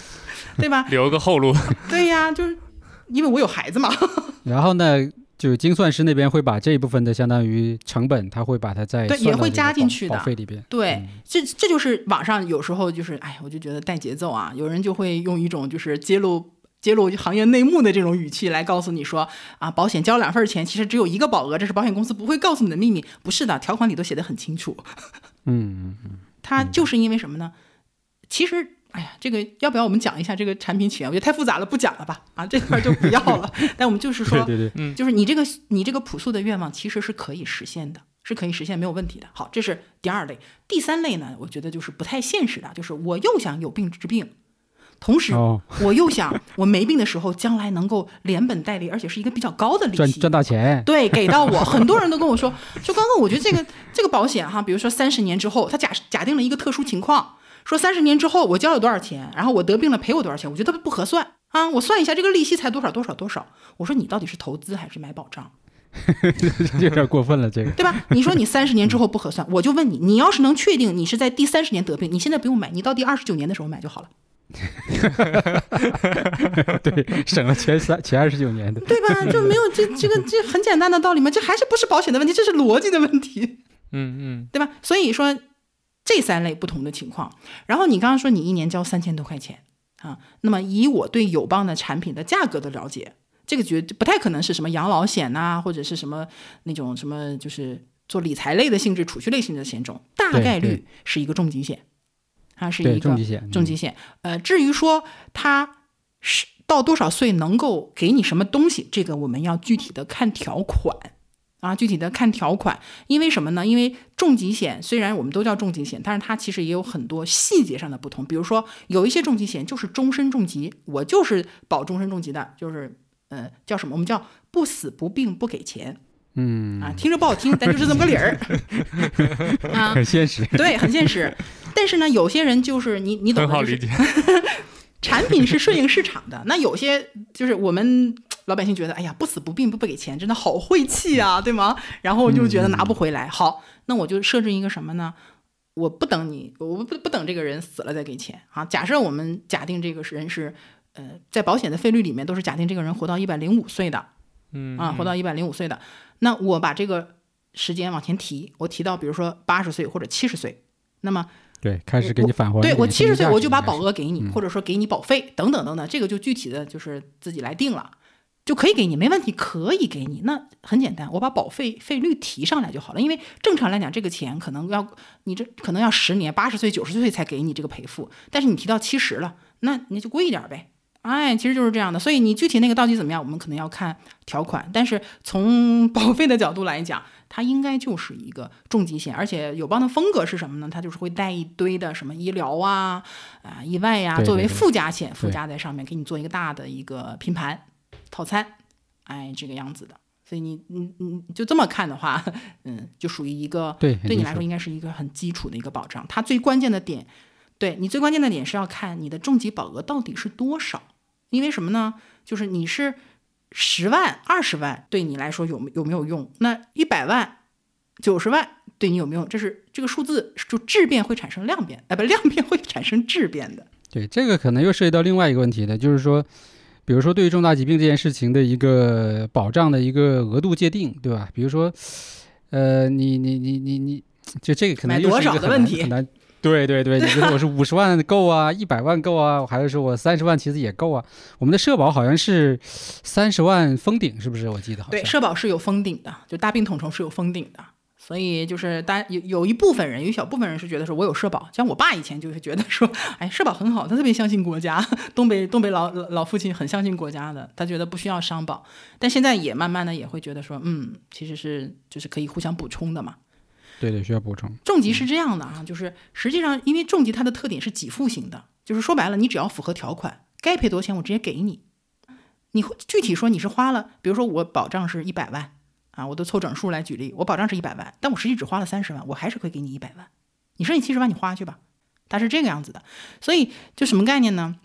*laughs* 对吧？留个后路。对呀，就是因为我有孩子嘛。然后呢，就精算师那边会把这一部分的相当于成本，他会把它在对也会加进去的保费里边。对嗯，这这就是网上有时候就是，哎，我就觉得带节奏啊，有人就会用一种就是揭露揭露行业内幕的这种语气来告诉你说啊，保险交两份钱，其实只有一个保额，这是保险公司不会告诉你的秘密。不是的，条款里都写的很清楚。嗯嗯嗯，它就是因为什么呢？其实哎呀，这个要不要我们讲一下这个产品起源？我觉得太复杂了，不讲了吧？啊，这块儿就不要了。*laughs* 但我们就是说，对对对，嗯就是你这个你这个朴素的愿望其实是可以实现的，是可以实现没有问题的。好，这是第二类。第三类呢，我觉得就是不太现实的，就是我又想有病治病，同时哦，我又想我没病的时候将来能够连本带利，而且是一个比较高的利息。赚赚大钱，对，给到我，很多人都跟我说，*laughs* 说刚刚我觉得这个这个保险哈，比如说三十年之后，它假假定了一个特殊情况，说三十年之后我交了多少钱，然后我得病了赔我多少钱，我觉得不合算啊，我算一下这个利息才多少多少多少，我说你到底是投资还是买保障，*laughs* 有点过分了，这个。对吧？你说你三十年之后不合算，我就问你，你要是能确定你是在第三十年得病，你现在不用买，你到第二十九年的时候买就好了，*laughs* 对，省了前三前二十九年的。对吧？就没有这这个这很简单的道理吗？这还是不是保险的问题，这是逻辑的问题。嗯嗯对吧？所以说这三类不同的情况，然后你刚刚说你一年交三千多块钱啊，那么以我对友邦的产品的价格的了解，这个绝不太可能是什么养老险呐、或者是什么那种什么就是做理财类的性质、储蓄类性质的险种，大概率是一个重疾险，它是，一个重疾险，嗯。重疾险。呃，至于说它是到多少岁能够给你什么东西，这个我们要具体的看条款啊，具体的看条款。因为什么呢？因为重疾险虽然我们都叫重疾险，但是它其实也有很多细节上的不同。比如说，有一些重疾险就是终身重疾，我就是保终身重疾的，就是呃叫什么？我们叫不死不病不给钱嗯，啊，听着不好听，但就是这么个理儿 *laughs* 啊。很现实。对，很现实。但是呢，有些人就是你你懂的，就是很好理解。产品是顺应市场的，那有些就是我们老百姓觉得，哎呀，不死不病不不给钱，真的好晦气啊，对吗？然后就觉得拿不回来。好，那我就设置一个什么呢？我不等你，我不不等这个人死了再给钱啊。假设我们假定这个人是，呃，在保险的费率里面都是假定这个人活到一百零五岁的嗯啊，活到一百零五岁的，那我把这个时间往前提，我提到比如说八十岁或者七十岁，那么对，开始给你返还这个对我七十岁我就把保额给你，或者说给你保费等等等等，这个就具体的就是自己来定了，就可以给你，没问题，可以给你。那很简单，我把保费费率提上来就好了。因为正常来讲，这个钱可能要你这可能要十年，八十岁、九十岁才给你这个赔付，但是你提到七十了，那你就贵一点呗。哎，其实就是这样的，所以你具体那个到底怎么样，我们可能要看条款。但是从保费的角度来讲，它应该就是一个重疾险，而且友邦的风格是什么呢？它就是会带一堆的什么医疗啊、啊意外呀、作为附加险附加在上面，给你做一个大的一个拼盘套餐，哎，这个样子的。所以你你你就这么看的话，嗯，就属于一个对对你来说应该是一个很基础的一个保障。它最关键的点，对你最关键的点是要看你的重疾保额到底是多少，因为什么呢？就是你是十万、二十万，对你来说有没有没有用？那一百万、九十万对你有没有用？这是这个数字就质变会产生量变，哎，不，量变会产生质变的。对，这个可能又涉及到另外一个问题的，就是说，比如说对于重大疾病这件事情的一个保障的一个额度界定，对吧？比如说，呃，你你你你你，就这个可能买多又是一个很难少的问题很难。对对对，你说我是五十万够啊，一百万够啊，还是说我三十万其实也够啊？我们的社保好像是三十万封顶，是不是？我记得好像。对，社保是有封顶的，就大病统筹是有封顶的。所以就是大家有有一部分人，有一小部分人是觉得说我有社保，像我爸以前就是觉得说，哎，社保很好，他特别相信国家，东北东北老老老父亲很相信国家的，他觉得不需要商保，但现在也慢慢的也会觉得说，嗯，其实是就是可以互相补充的嘛。对对，需要补充。重疾是这样的啊，就是实际上因为重疾它的特点是给付型的，就是说白了，你只要符合条款，该赔多少钱我直接给你。你会具体说你是花了，比如说我保障是一百万啊，我都凑整数来举例，我保障是一百万，但我实际只花了三十万，我还是会给你一百万。你剩下七十万你花去吧，它是这个样子的。所以就什么概念呢？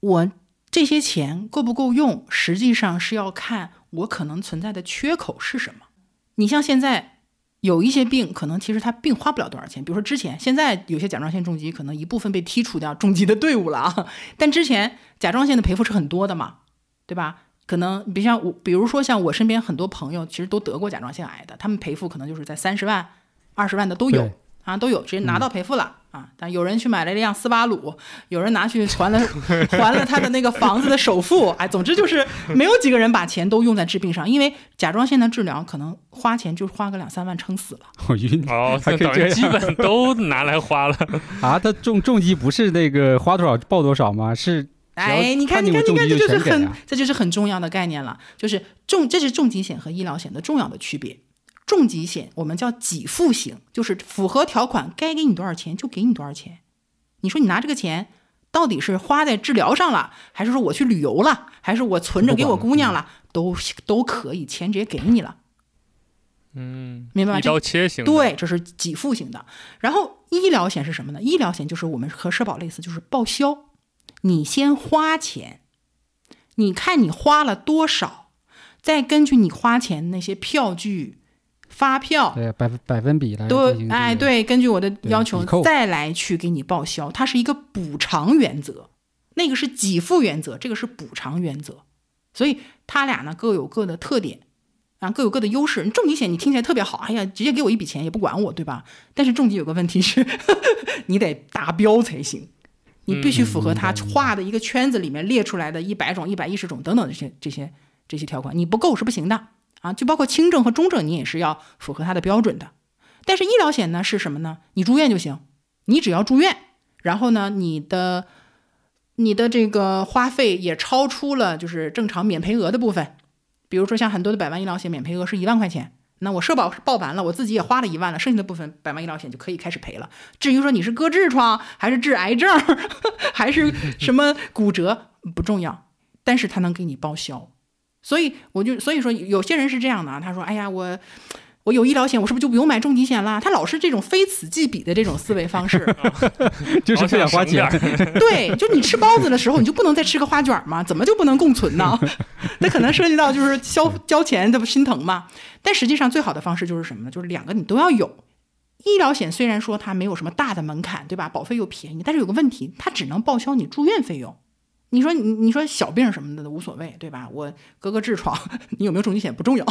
我这些钱够不够用，实际上是要看我可能存在的缺口是什么。你像现在有一些病，可能其实它病花不了多少钱，比如说之前，现在有些甲状腺重疾可能一部分被剔除掉重疾的队伍了啊，*laughs* 但之前甲状腺的赔付是很多的嘛，对吧？可能比如像我，比如说像我身边很多朋友，其实都得过甲状腺癌的，他们赔付可能就是在三十万、二十万的都有啊，都有，直接拿到赔付了、啊，但有人去买了一辆斯巴鲁，有人拿去还了 *laughs* 还了他的那个房子的首付，哎，总之就是没有几个人把钱都用在治病上，因为甲状腺的治疗可能花钱就花个两三万撑死了。*laughs* 我晕哦，*laughs* 还可以这样基本都拿来花了。啊！他重重疾不是那个花多少报多少吗？是哎，你看，你看，你看，这就是很这就是很重要的概念了，就是重，这是重疾险和医疗险的重要的区别。重疾险我们叫给付型，就是符合条款，该给你多少钱就给你多少钱。你说你拿这个钱到底是花在治疗上了，还是说我去旅游了，还是我存着给我姑娘了，都都可以，钱直接给你了，嗯，明白吗？一刀切型。对，这是给付型的。然后医疗险是什么呢？医疗险就是我们和社保类似，就是报销。你先花钱，你看你花了多少，再根据你花钱那些票据、发票，对百分百分比来都哎，对，根据我的要求再来去给你报销，它是一个补偿原则，那个是给付原则，这个是补偿原则，所以它俩呢各有各的特点，啊各有各的优势。重疾险你听起来特别好，哎呀，直接给我一笔钱也不管我，对吧？但是重疾有个问题是，*laughs* 你得达标才行。你必须符合他画的一个圈子里面列出来的一百种、一百一十种等等这些这些这些条款，你不够是不行的啊！就包括轻症和中症，你也是要符合它的标准的。但是医疗险呢是什么呢？你住院就行，你只要住院，然后呢，你的你的这个花费也超出了就是正常免赔额的部分，比如说像很多的百万医疗险免赔额是一万块钱，那我社保报完了，我自己也花了一万了，剩下的部分百万医疗险就可以开始赔了。至于说你是割痔疮还是治癌症，*laughs* 还是什么骨折不重要，但是他能给你报销。所以我就所以说有些人是这样的啊，他说：“哎呀，我我有医疗险，我是不是就不用买重疾险了？”他老是这种非此即彼的这种思维方式。*laughs* 就是不想花钱 *laughs* 对，就你吃包子的时候，你就不能再吃个花卷吗？怎么就不能共存呢？*laughs* 那可能涉及到就是交交钱，这不心疼吗？但实际上最好的方式就是什么呢？就是两个你都要有。医疗险虽然说它没有什么大的门槛，对吧？保费又便宜，但是有个问题，它只能报销你住院费用。你说你你说小病什么的无所谓，对吧？我割个痔疮，*laughs* 你有没有重疾险不重要，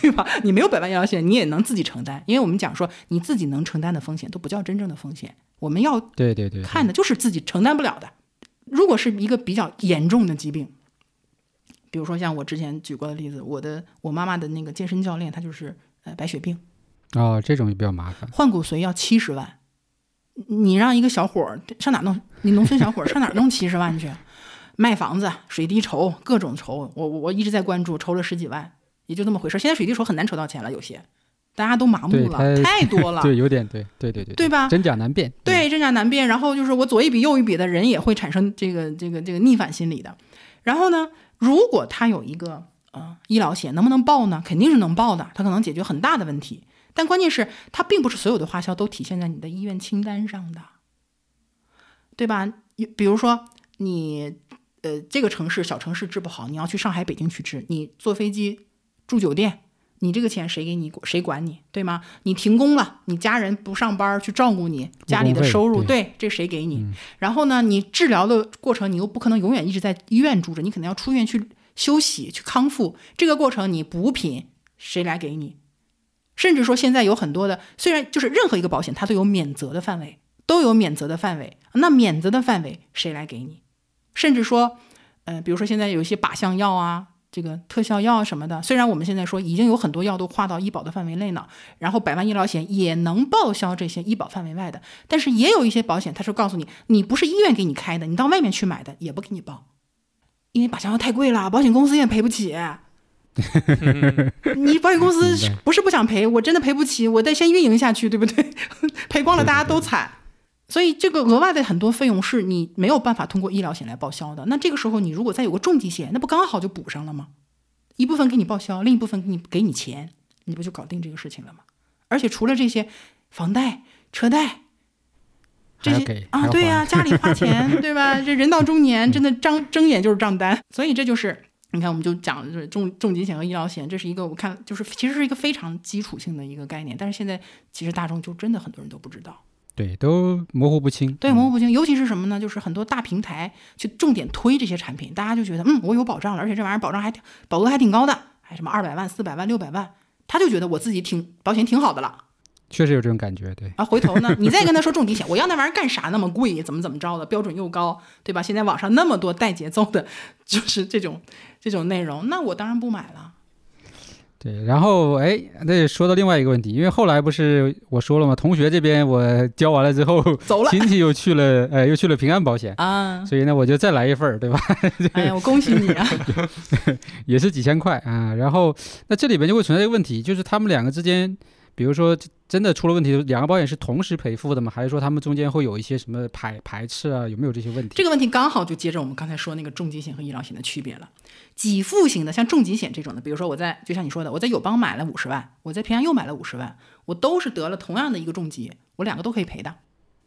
对吧？你没有百万医疗险，你也能自己承担，因为我们讲说你自己能承担的风险都不叫真正的风险，我们要对对对，看的就是自己承担不了的。如果是一个比较严重的疾病，比如说像我之前举过的例子，我的我妈妈的那个健身教练，他就是呃白血病，哦，这种就比较麻烦。换骨髓要七十万，你让一个小伙儿上哪弄？你农村小伙儿上哪儿弄七十万去？卖房子、水滴筹，各种筹，我我我一直在关注，筹了十几万，也就那么回事儿。现在水滴筹很难筹到钱了，有些大家都麻木了，太多了。*laughs* 对，有点对对对对对吧真假难辨。对，真假难辨。然后就是我左一笔右一笔的人也会产生这个这个这个逆反心理的。然后呢，如果他有一个呃医疗险，能不能报呢？肯定是能报的，他可能解决很大的问题。但关键是它并不是所有的花销都体现在你的医院清单上的，对吧？有比如说你呃这个城市小城市治不好，你要去上海、北京去治，你坐飞机住酒店。你这个钱谁给你谁管你，对吗？你停工了，你家人不上班去照顾你，家里的收入，对对，这谁给你？然后呢，你治疗的过程，你又不可能永远一直在医院住着，你可能要出院去休息、去康复。这个过程，你补品谁来给你？甚至说，现在有很多的，虽然就是任何一个保险，它都有免责的范围，都有免责的范围。那免责的范围谁来给你？甚至说，呃，比如说现在有一些靶向药啊，这个特效药什么的，虽然我们现在说已经有很多药都划到医保的范围内了，然后百万医疗险也能报销这些医保范围外的，但是也有一些保险，它是告诉你，你不是医院给你开的，你到外面去买的也不给你报，因为靶向药太贵了，保险公司也赔不起。*laughs* 你保险公司不是不想赔，我真的赔不起，我得先运营下去，对不对？*laughs* 赔光了大家都惨。所以这个额外的很多费用是你没有办法通过医疗险来报销的。那这个时候你如果再有个重疾险，那不刚好就补上了吗？一部分给你报销，另一部分给你给你钱，你不就搞定这个事情了吗？而且除了这些，房贷、车贷这些啊，对呀、还家里花钱，*laughs* 对吧？这人到中年，真的张睁眼就是账单。所以这就是你看，我们就讲就是重重疾险和医疗险，这是一个我看就是其实是一个非常基础性的一个概念，但是现在其实大众就真的很多人都不知道。对，都模糊不清。对，模糊不清，尤其是什么呢？就是很多大平台去重点推这些产品，大家就觉得，嗯，我有保障了，而且这玩意儿保障还挺保额还挺高的，还什么二百万、四百万、六百万，他就觉得我自己挺保险挺好的了。确实有这种感觉，对。啊，回头呢，你再跟他说重疾险，我要那玩意儿干啥那么贵，怎么怎么着的，标准又高，对吧？现在网上那么多带节奏的，就是这种这种内容，那我当然不买了。对，然后哎，那说到另外一个问题，因为后来不是我说了吗？同学这边我交完了之后，走了亲戚又去了，呃，又去了平安保险，啊，所以呢，我就再来一份儿，对吧？*laughs* 哎呀，我恭喜你啊！*laughs* 也是几千块啊。然后那这里边就会存在一个问题，就是他们两个之间，比如说真的出了问题，两个保险是同时赔付的吗？还是说他们中间会有一些什么排排斥啊？有没有这些问题？这个问题刚好就接着我们刚才说那个重疾险和医疗险的区别了。给付型的，像重疾险这种的，比如说我在就像你说的，我在友邦买了五十万，我在平安又买了五十万，我都是得了同样的一个重疾，我两个都可以赔的。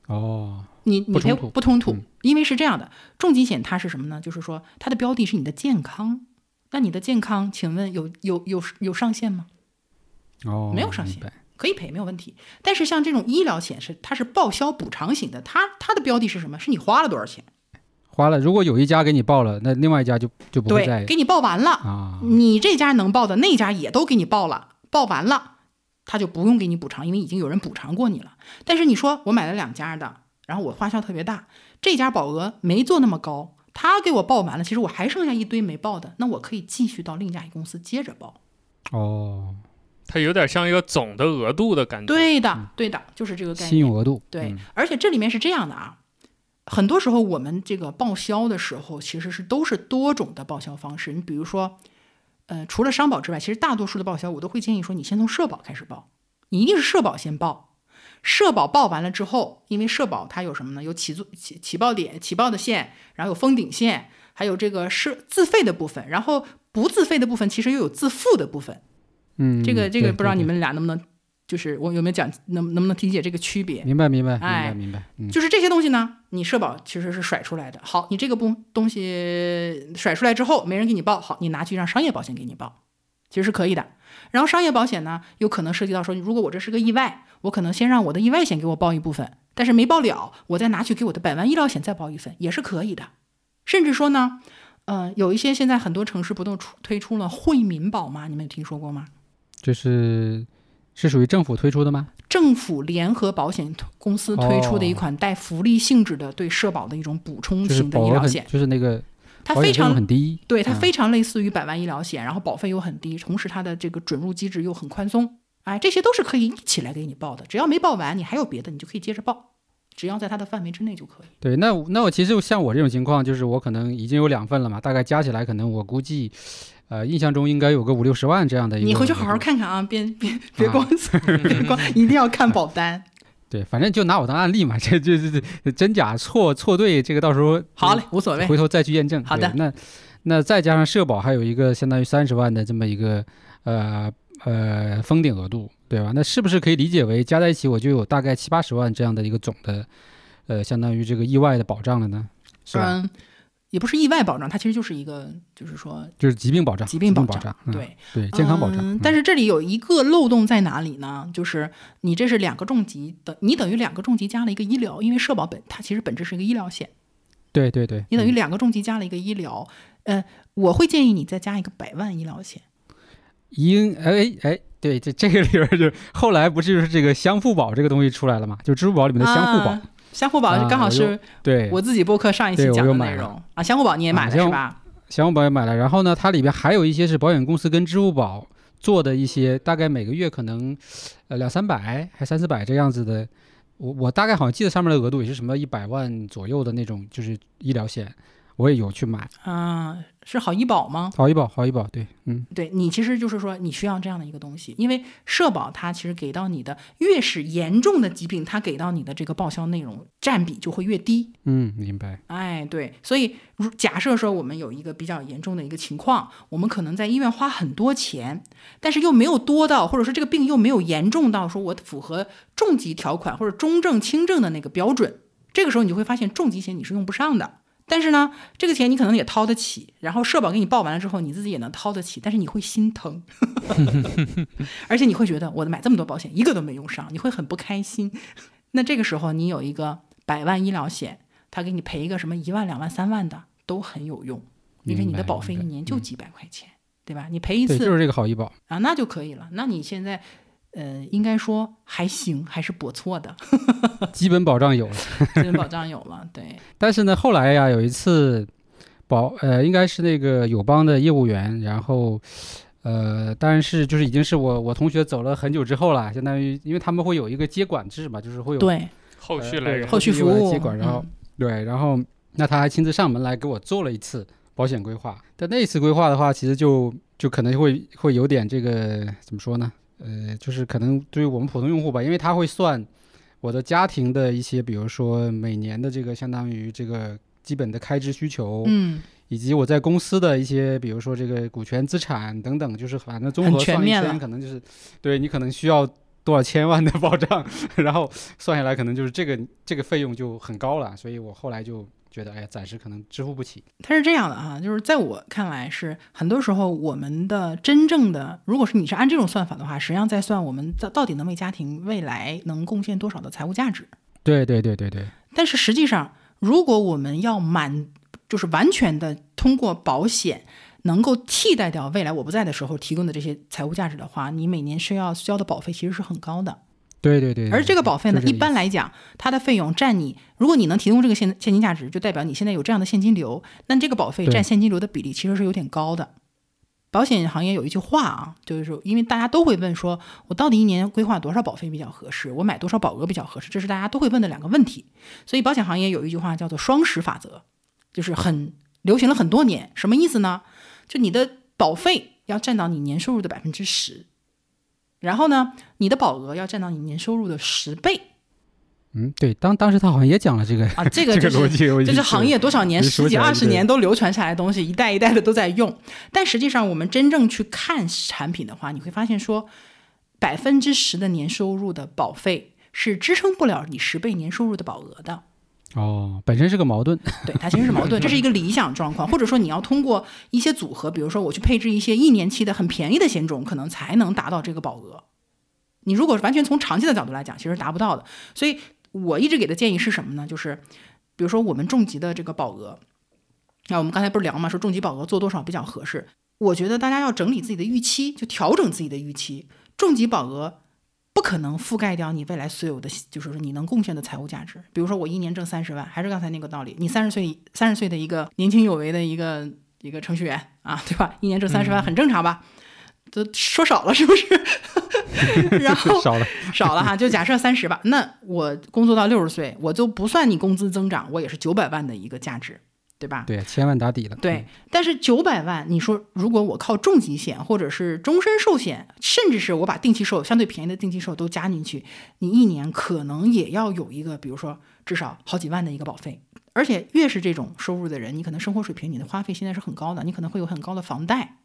哦，你你赔不冲突因为是这样的，重疾险它是什么呢？就是说它的标的是你的健康，那你的健康，请问有有有有上限吗？哦，没有上限可以赔没有问题。但是像这种医疗险是它是报销补偿型的，它它的标的是什么？是你花了多少钱？花了，如果有一家给你报了，那另外一家就就不会对，再给你报完了，啊。你这家能报的，那家也都给你报了，报完了，他就不用给你补偿，因为已经有人补偿过你了。但是你说我买了两家的，然后我花销特别大，这家保额没做那么高，他给我报完了，其实我还剩下一堆没报的，那我可以继续到另一家公司接着报。哦，它有点像一个总的额度的感觉。对的，对的，就是这个概念。信用额度对嗯，而且这里面是这样的啊，很多时候我们这个报销的时候，其实是都是多种的报销方式。你比如说，呃，除了商保之外，其实大多数的报销我都会建议说，你先从社保开始报，你一定是社保先报。社保报完了之后，因为社保它有什么呢？有起作起起报点、起报的线，然后有封顶线，还有这个是自费的部分，然后不自费的部分其实又有自付的部分。嗯，这个这个不知道你们俩能不能，就是我有没有讲能能不能理解这个区别？明白明白明哎白明白，嗯，就是这些东西呢，你社保其实是甩出来的。好，你这个不东西甩出来之后，没人给你报，好，你拿去让商业保险给你报，其实是可以的。然后商业保险呢，有可能涉及到说，如果我这是个意外，我可能先让我的意外险给我报一部分，但是没报了，我再拿去给我的百万医疗险再报一份，也是可以的。甚至说呢，呃，有一些现在很多城市不都出推出了惠民保吗？你们有听说过吗？就是是属于政府推出的吗？政府联合保险公司推出的一款带福利性质的对社保的一种补充型的医疗险，就是那个它非常很低，对它嗯非常类似于百万医疗险，然后保费又很低，同时它的这个准入机制又很宽松，哎，这些都是可以一起来给你报的。只要没报完，你还有别的，你就可以接着报，只要在它的范围之内就可以。对，那我那我其实像我这种情况，就是我可能已经有两份了嘛，大概加起来可能我估计，呃，印象中应该有个五六十万这样的一个。你回去好好。看看啊，别别别啊光、*laughs* 别光，一定要看保单。*laughs* 对，反正就拿我当案例嘛，*laughs* 这这这这真假错错对，这个到时候好嘞，无所谓。回头再去验证。好的那那再加上社保，还有一个相当于三十万的这么一个呃呃封顶额度，对吧？那是不是可以理解为加在一起我就有大概七八十万这样的一个总的呃相当于这个意外的保障了呢？是吧？嗯，也不是意外保障，它其实就是一个，就是说就是疾病保障，疾病保保障，嗯对。对健康保障。但是这里有一个漏洞在哪里呢？就是你这是两个重疾等，你等于两个重疾加了一个医疗，因为社保本它其实本质是一个医疗险，对对对，你等于嗯两个重疾加了一个医疗。呃，我会建议你再加一个百万医疗险。应哎哎，对，这这个里边儿就后来不是就是这个相互保这个东西出来了嘛？就支付宝里面的相互保，啊相互保啊我刚好是对，我自己播客上一期讲的内容啊。相互宝你也买了啊是吧？相互宝也买了，然后呢，它里边还有一些是保险公司跟支付宝做的一些，大概每个月可能呃两三百还三四百这样子的。我我大概好像记得上面的额度也是什么一百万左右的那种，就是医疗险，我也有去买。啊，是好医保吗？好医保，好医保，对，嗯，对你其实就是说你需要这样的一个东西，因为社保它其实给到你的越是严重的疾病，它给到你的这个报销内容占比就会越低。嗯，明白。哎，对，所以如假设说我们有一个比较严重的一个情况，我们可能在医院花很多钱，但是又没有多到，或者说这个病又没有严重到说我符合重疾条款或者中症、轻症的那个标准，这个时候你就会发现重疾险你是用不上的。但是呢，这个钱你可能也掏得起，然后社保给你报完了之后，你自己也能掏得起，但是你会心疼，*laughs* 而且你会觉得我买这么多保险一个都没用上，你会很不开心。那这个时候你有一个百万医疗险，他给你赔一个什么一万、两万、三万的都很有用，因为你的保费一年就几百块钱，对吧？你赔一，次就是这个好医保。啊，那就可以了。那你现在呃，应该说还行，还是不错的，*laughs* 基本保障有了。*laughs* 基本保障有了。对，但是呢，后来呀，有一次保呃，应该是那个友邦的业务员，然后呃，当然是就是已经是我我同学走了很久之后了，相当于因为他们会有一个接管制嘛，就是会有对，后续来源后续服务接管，然后、嗯对，然后那他还亲自上门来给我做了一次保险规划。但那一次规划的话，其实就就可能会会有点这个怎么说呢？呃，就是可能对于我们普通用户吧，因为他会算我的家庭的一些，比如说每年的这个相当于这个基本的开支需求，嗯，以及我在公司的一些，比如说这个股权资产等等，就是反正综合算一圈，可能就是对你可能需要多少千万的 *laughs* 保障，然后算下来可能就是这个这个费用就很高了，所以我后来就觉得，哎呀，暂时可能支付不起。它是这样的啊，就是在我看来是很多时候我们的真正的，如果是你是按这种算法的话，实际上在算我们到到底能为家庭未来能贡献多少的财务价值。对对对对对，但是实际上，如果我们要满，就是完全的通过保险能够替代掉未来我不在的时候提供的这些财务价值的话，你每年需要交的保费其实是很高的。对对对。而这个保费呢，一般来讲，它的费用占你，如果你能提供这个现现金价值，就代表你现在有这样的现金流，那这个保费占现金流的比例其实是有点高的。保险行业有一句话啊，就是说，因为大家都会问说，我到底一年规划多少保费比较合适？我买多少保额比较合适？这是大家都会问的两个问题。所以保险行业有一句话叫做“双十法则”，就是很流行了很多年。什么意思呢？就你的保费要占到你年收入的百分之十，然后呢，你的保额要占到你年收入的十倍嗯，对，当当时他好像也讲了这个啊！这个这就是 *laughs* 个逻辑，我已经这是行业多少年、十几二十年都流传下来的东西，一代一代的都在用。但实际上，我们真正去看产品的话，你会发现说，百分之十的年收入的保费是支撑不了你十倍年收入的保额的。哦，本身是个矛盾。对，它其实是矛盾，这是一个理想状况，或者说你要通过一些组合，比如说我去配置一些一年期的很便宜的险种，可能才能达到这个保额。你如果完全从长期的角度来讲，其实达不到的。所以我一直给的建议是什么呢？就是比如说我们重疾的这个保额，那我们刚才不是聊嘛，说重疾保额做多少比较合适？我觉得大家要整理自己的预期，就调整自己的预期。重疾保额不可能覆盖掉你未来所有的，就是说你能贡献的财务价值。比如说我一年挣三十万，还是刚才那个道理，你三十岁三十岁的一个年轻有为的一个一个程序员啊，*laughs* 对吧？一年挣三十万很正常吧？都说少了是不是？*laughs* 然后少了，少了哈，*laughs* 就假设三十吧。那我工作到六十岁，我就不算你工资增长，我也是九百万的一个价值，对吧？对，千万打底了。对，但是九百万，你说如果我靠重疾险或者是终身寿险，甚至是我把定期寿相对便宜的定期寿都加进去，你一年可能也要有一个，比如说至少好几万的一个保费。而且越是这种收入的人，你可能生活水平、你的花费现在是很高的，你可能会有很高的房贷。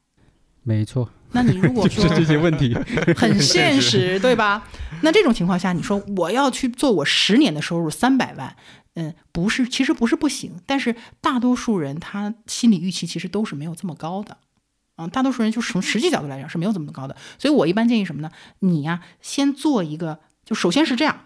没错，那你如果 *laughs* 说这些问题。很 *laughs* 现实，对吧？那这种情况下，你说我要去做我十年的收入三百万，嗯，不是，其实不是不行，但是大多数人他心理预期其实都是没有这么高的，啊，大多数人就从实际角度来讲是没有这么高的，所以我一般建议什么呢？你呀、先做一个，就首先是这样，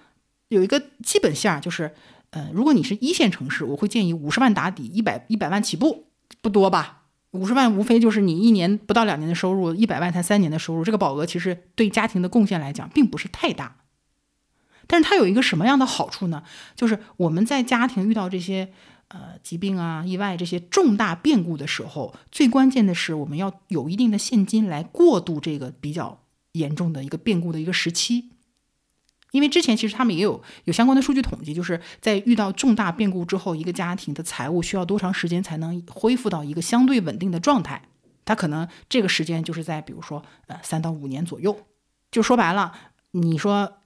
有一个基本线，就是，呃，如果你是一线城市，我会建议五十万打底，一百一百万起步，不多吧？五十万无非就是你一年不到两年的收入，一百万才三年的收入，这个保额其实对家庭的贡献来讲并不是太大。但是它有一个什么样的好处呢？就是我们在家庭遇到这些呃疾病啊、意外这些重大变故的时候，最关键的是我们要有一定的现金来过渡这个比较严重的一个变故的一个时期。因为之前其实他们也有有相关的数据统计，就是在遇到重大变故之后，一个家庭的财务需要多长时间才能恢复到一个相对稳定的状态？它可能这个时间就是在比如说呃三到五年左右。就说白了，你说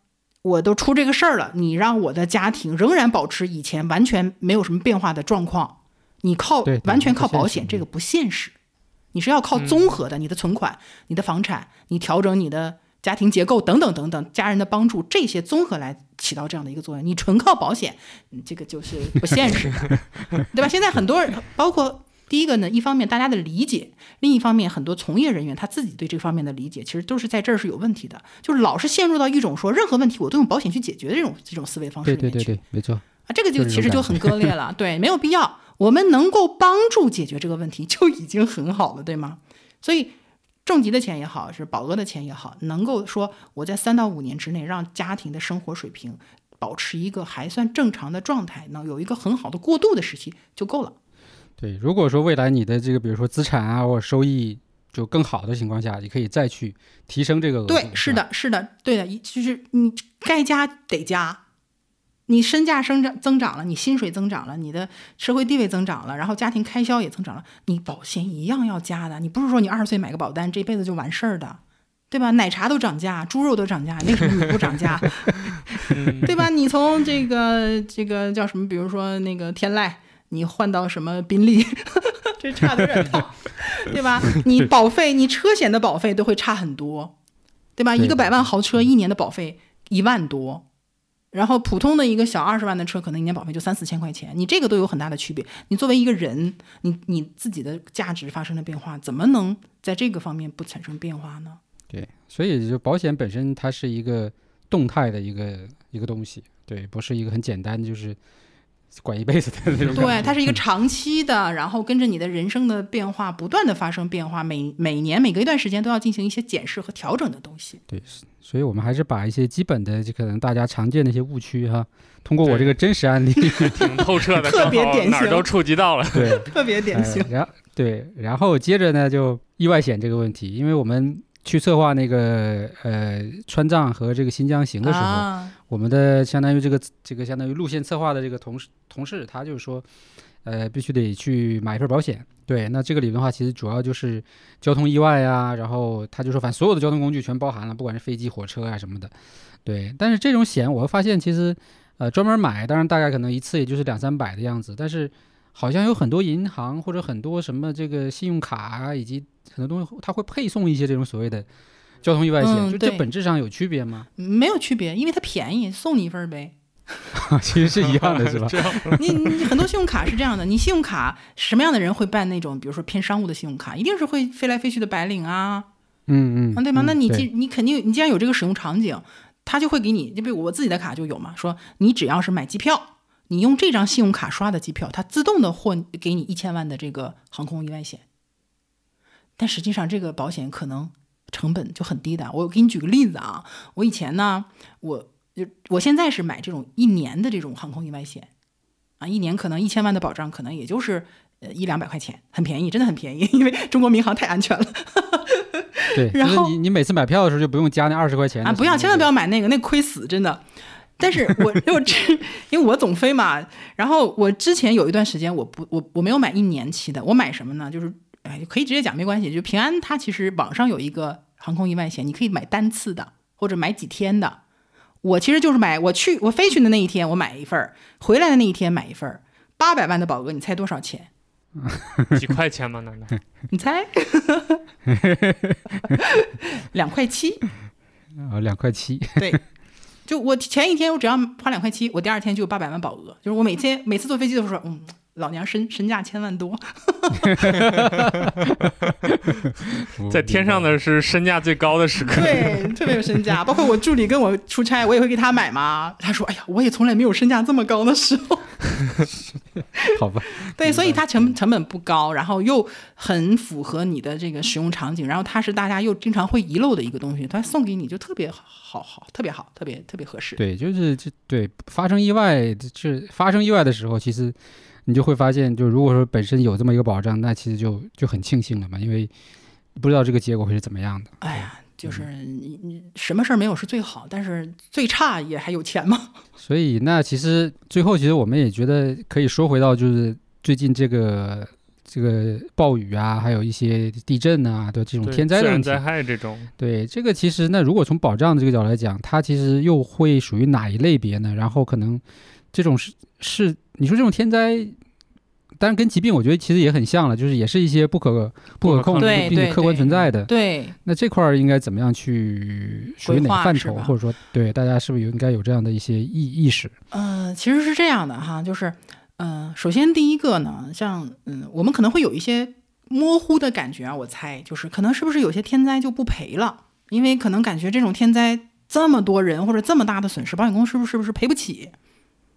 我都出这个事儿了，你让我的家庭仍然保持以前完全没有什么变化的状况，你靠完全靠保险，这个不现实。你是要靠综合的，你的存款、你的房产，你调整你的家庭结构等等等等，家人的帮助，这些综合来起到这样的一个作用。你纯靠保险，嗯这个就是不现实的，*laughs* 对吧？现在很多人，包括第一个呢，一方面大家的理解，另一方面很多从业人员他自己对这方面的理解，其实都是在这儿是有问题的，就是老是陷入到一种说任何问题我都用保险去解决的这种这种思维方式里面去。对对对对，没错。啊，这个就其实就很割裂了，*laughs* 对，没有必要。我们能够帮助解决这个问题就已经很好了，对吗？所以重疾的钱也好，是保额的钱也好，能够说我在三到五年之内让家庭的生活水平保持一个还算正常的状态，能有一个很好的过渡的时期就够了。对，如果说未来你的这个比如说资产啊或者收益就更好的情况下，你可以再去提升这个额度。对，是的，是的，对的，就是你该加得加。你身价生长增长了，你薪水增长了，你的社会地位增长了，然后家庭开销也增长了，你保险一样要加的。你不是说你二十岁买个保单，这辈子就完事儿的，对吧？奶茶都涨价，猪肉都涨价，那什么你不涨价？*laughs* 对吧？你从这个这个叫什么？比如说那个天籁，你换到什么宾利，这差的有点大，*laughs* 对吧？你保费，你车险的保费都会差很多，对吧？对一个百万豪车一年的保费一万多。然后普通的一个小二十万的车，可能一年保费就三四千块钱，你这个都有很大的区别。你作为一个人，你你自己的价值发生了变化，怎么能在这个方面不产生变化呢？对，所以就保险本身它是一个动态的一个一个东西，对，不是一个很简单就是管一辈子的那种。对，它是一个长期的，然后跟着你的人生的变化不断的发生变化，每每年每隔一段时间都要进行一些检视和调整的东西。对，所以我们还是把一些基本的，就可能大家常见的一些误区哈，通过我这个真实案例，*laughs* 挺透彻的，特别典型哪儿都触及到了。对，特别典型。呃然后对，然后接着呢，就意外险这个问题，因为我们去策划那个呃川藏和这个新疆行的时候，啊，我们的相当于这个这个相当于路线策划的这个同事同事，他就是说，呃，必须得去买一份保险。对，那这个里面的话，其实主要就是交通意外啊，然后他就说，反正所有的交通工具全包含了，不管是飞机、火车啊什么的。对，但是这种险，我发现其实，呃，专门买，当然大概可能一次也就是两三百的样子，但是好像有很多银行或者很多什么这个信用卡啊，以及很多东西，它会配送一些这种所谓的 *laughs* 交通意外险，嗯就这本质上有区别吗？没有区别，因为它便宜，送你一份儿呗。*laughs* 其实是一样的，是吧？*laughs* 你你很多信用卡是这样的，你信用卡什么样的人会办那种，比如说偏商务的信用卡，一定是会飞来飞去的白领啊，嗯嗯，啊，对吗？嗯那你对既你肯定你既然有这个使用场景，他就会给你，就比如我自己的卡就有嘛，说你只要是买机票，你用这张信用卡刷的机票，它自动的获给你一千万的这个航空意外险。但实际上这个保险可能成本就很低的。我给你举个例子啊，我以前呢，我就我现在是买这种一年的这种航空意外险，啊，一年可能一千万的保障，可能也就是呃一两百块钱，很便宜，真的很便宜，因为中国民航太安全了。对，然后就是你你每次买票的时候就不用加那二十块钱啊，不要，千万不要。买那个，那亏死，真的。但是我 *laughs* 又这因为我总飞嘛，然后我之前有一段时间我不我我没有买一年期的，我买什么呢？就是哎，可以直接讲没关系，就平安它其实网上有一个航空意外险，你可以买单次的或者买几天的。我其实就是买我去我飞去的那一天我买一份儿，回来的那一天买一份儿，八百万的保额，你猜多少钱？*laughs* 几块钱吗？难道？*laughs* 你猜？两块七。啊，两块七，对，就我前一天我只要花两块七，我第二天就有八百万保额。就是我每天每次坐飞机都说，嗯，老娘身身价千万多。*laughs* 在天上的是身价最高的时刻。对，特别有身价。包括我助理跟我出差，我也会给他买嘛。他说，哎呀，我也从来没有身价这么高的时候。*laughs* 好吧，*laughs* 对，所以它成成本不高，然后又很符合你的这个使用场景，然后它是大家又经常会遗漏的一个东西，它送给你就特别好好，特别好，特别特别合适。对，就是这对发生意外，这发生意外的时候，其实你就会发现，就如果说本身有这么一个保障，那其实就就很庆幸了嘛，因为不知道这个结果会是怎么样的。哎呀，就是你你什么事儿没有是最好，但是最差也还有钱嘛。*laughs* 所以那其实最后，其实我们也觉得可以说回到，就是最近这个这个暴雨啊，还有一些地震啊的这种天灾的问题。自然灾害这种，对这个，其实那如果从保障这个角度来讲，它其实又会属于哪一类别呢？然后可能这种是是你说这种天灾，当然跟疾病我觉得其实也很像了，就是也是一些不可不可控制对对并且客观存在的。对，那这块儿应该怎么样去属于哪个范畴，或者说对大家是不是有应该有这样的一些意意识？呃，其实是这样的哈，就是，呃，首先第一个呢，像嗯，我们可能会有一些模糊的感觉啊，我猜就是可能是不是有些天灾就不赔了，因为可能感觉这种天灾这么多人或者这么大的损失，保险公司是不是是不是赔不起？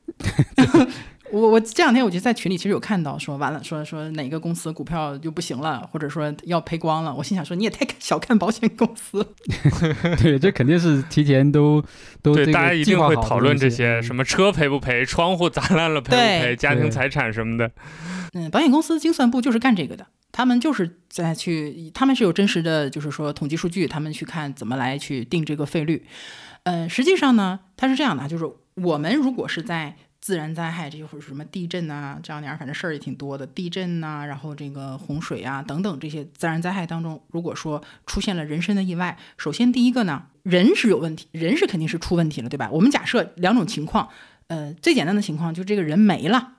*laughs* 我我这两天我就在群里其实有看到说完了说说哪个公司股票就不行了，或者说要赔光了，我心想说你也太小看保险公司了。*laughs* 对，这肯定是提前都都对，大家一定会讨论这些，么什么车赔不赔，窗户砸烂了赔不赔，家庭财产什么的。嗯，保险公司精算部就是干这个的，他们就是在去，他们是有真实的，就是说统计数据，他们去看怎么来去定这个费率。呃，实际上呢，它是这样的，就是我们如果是在自然灾害，这或者什么地震啊这样点，反正事儿也挺多的，地震呐、然后这个洪水啊等等这些自然灾害当中，如果说出现了人身的意外，首先第一个呢，人是有问题，人是肯定是出问题了，对吧？我们假设两种情况，呃，最简单的情况就这个人没了。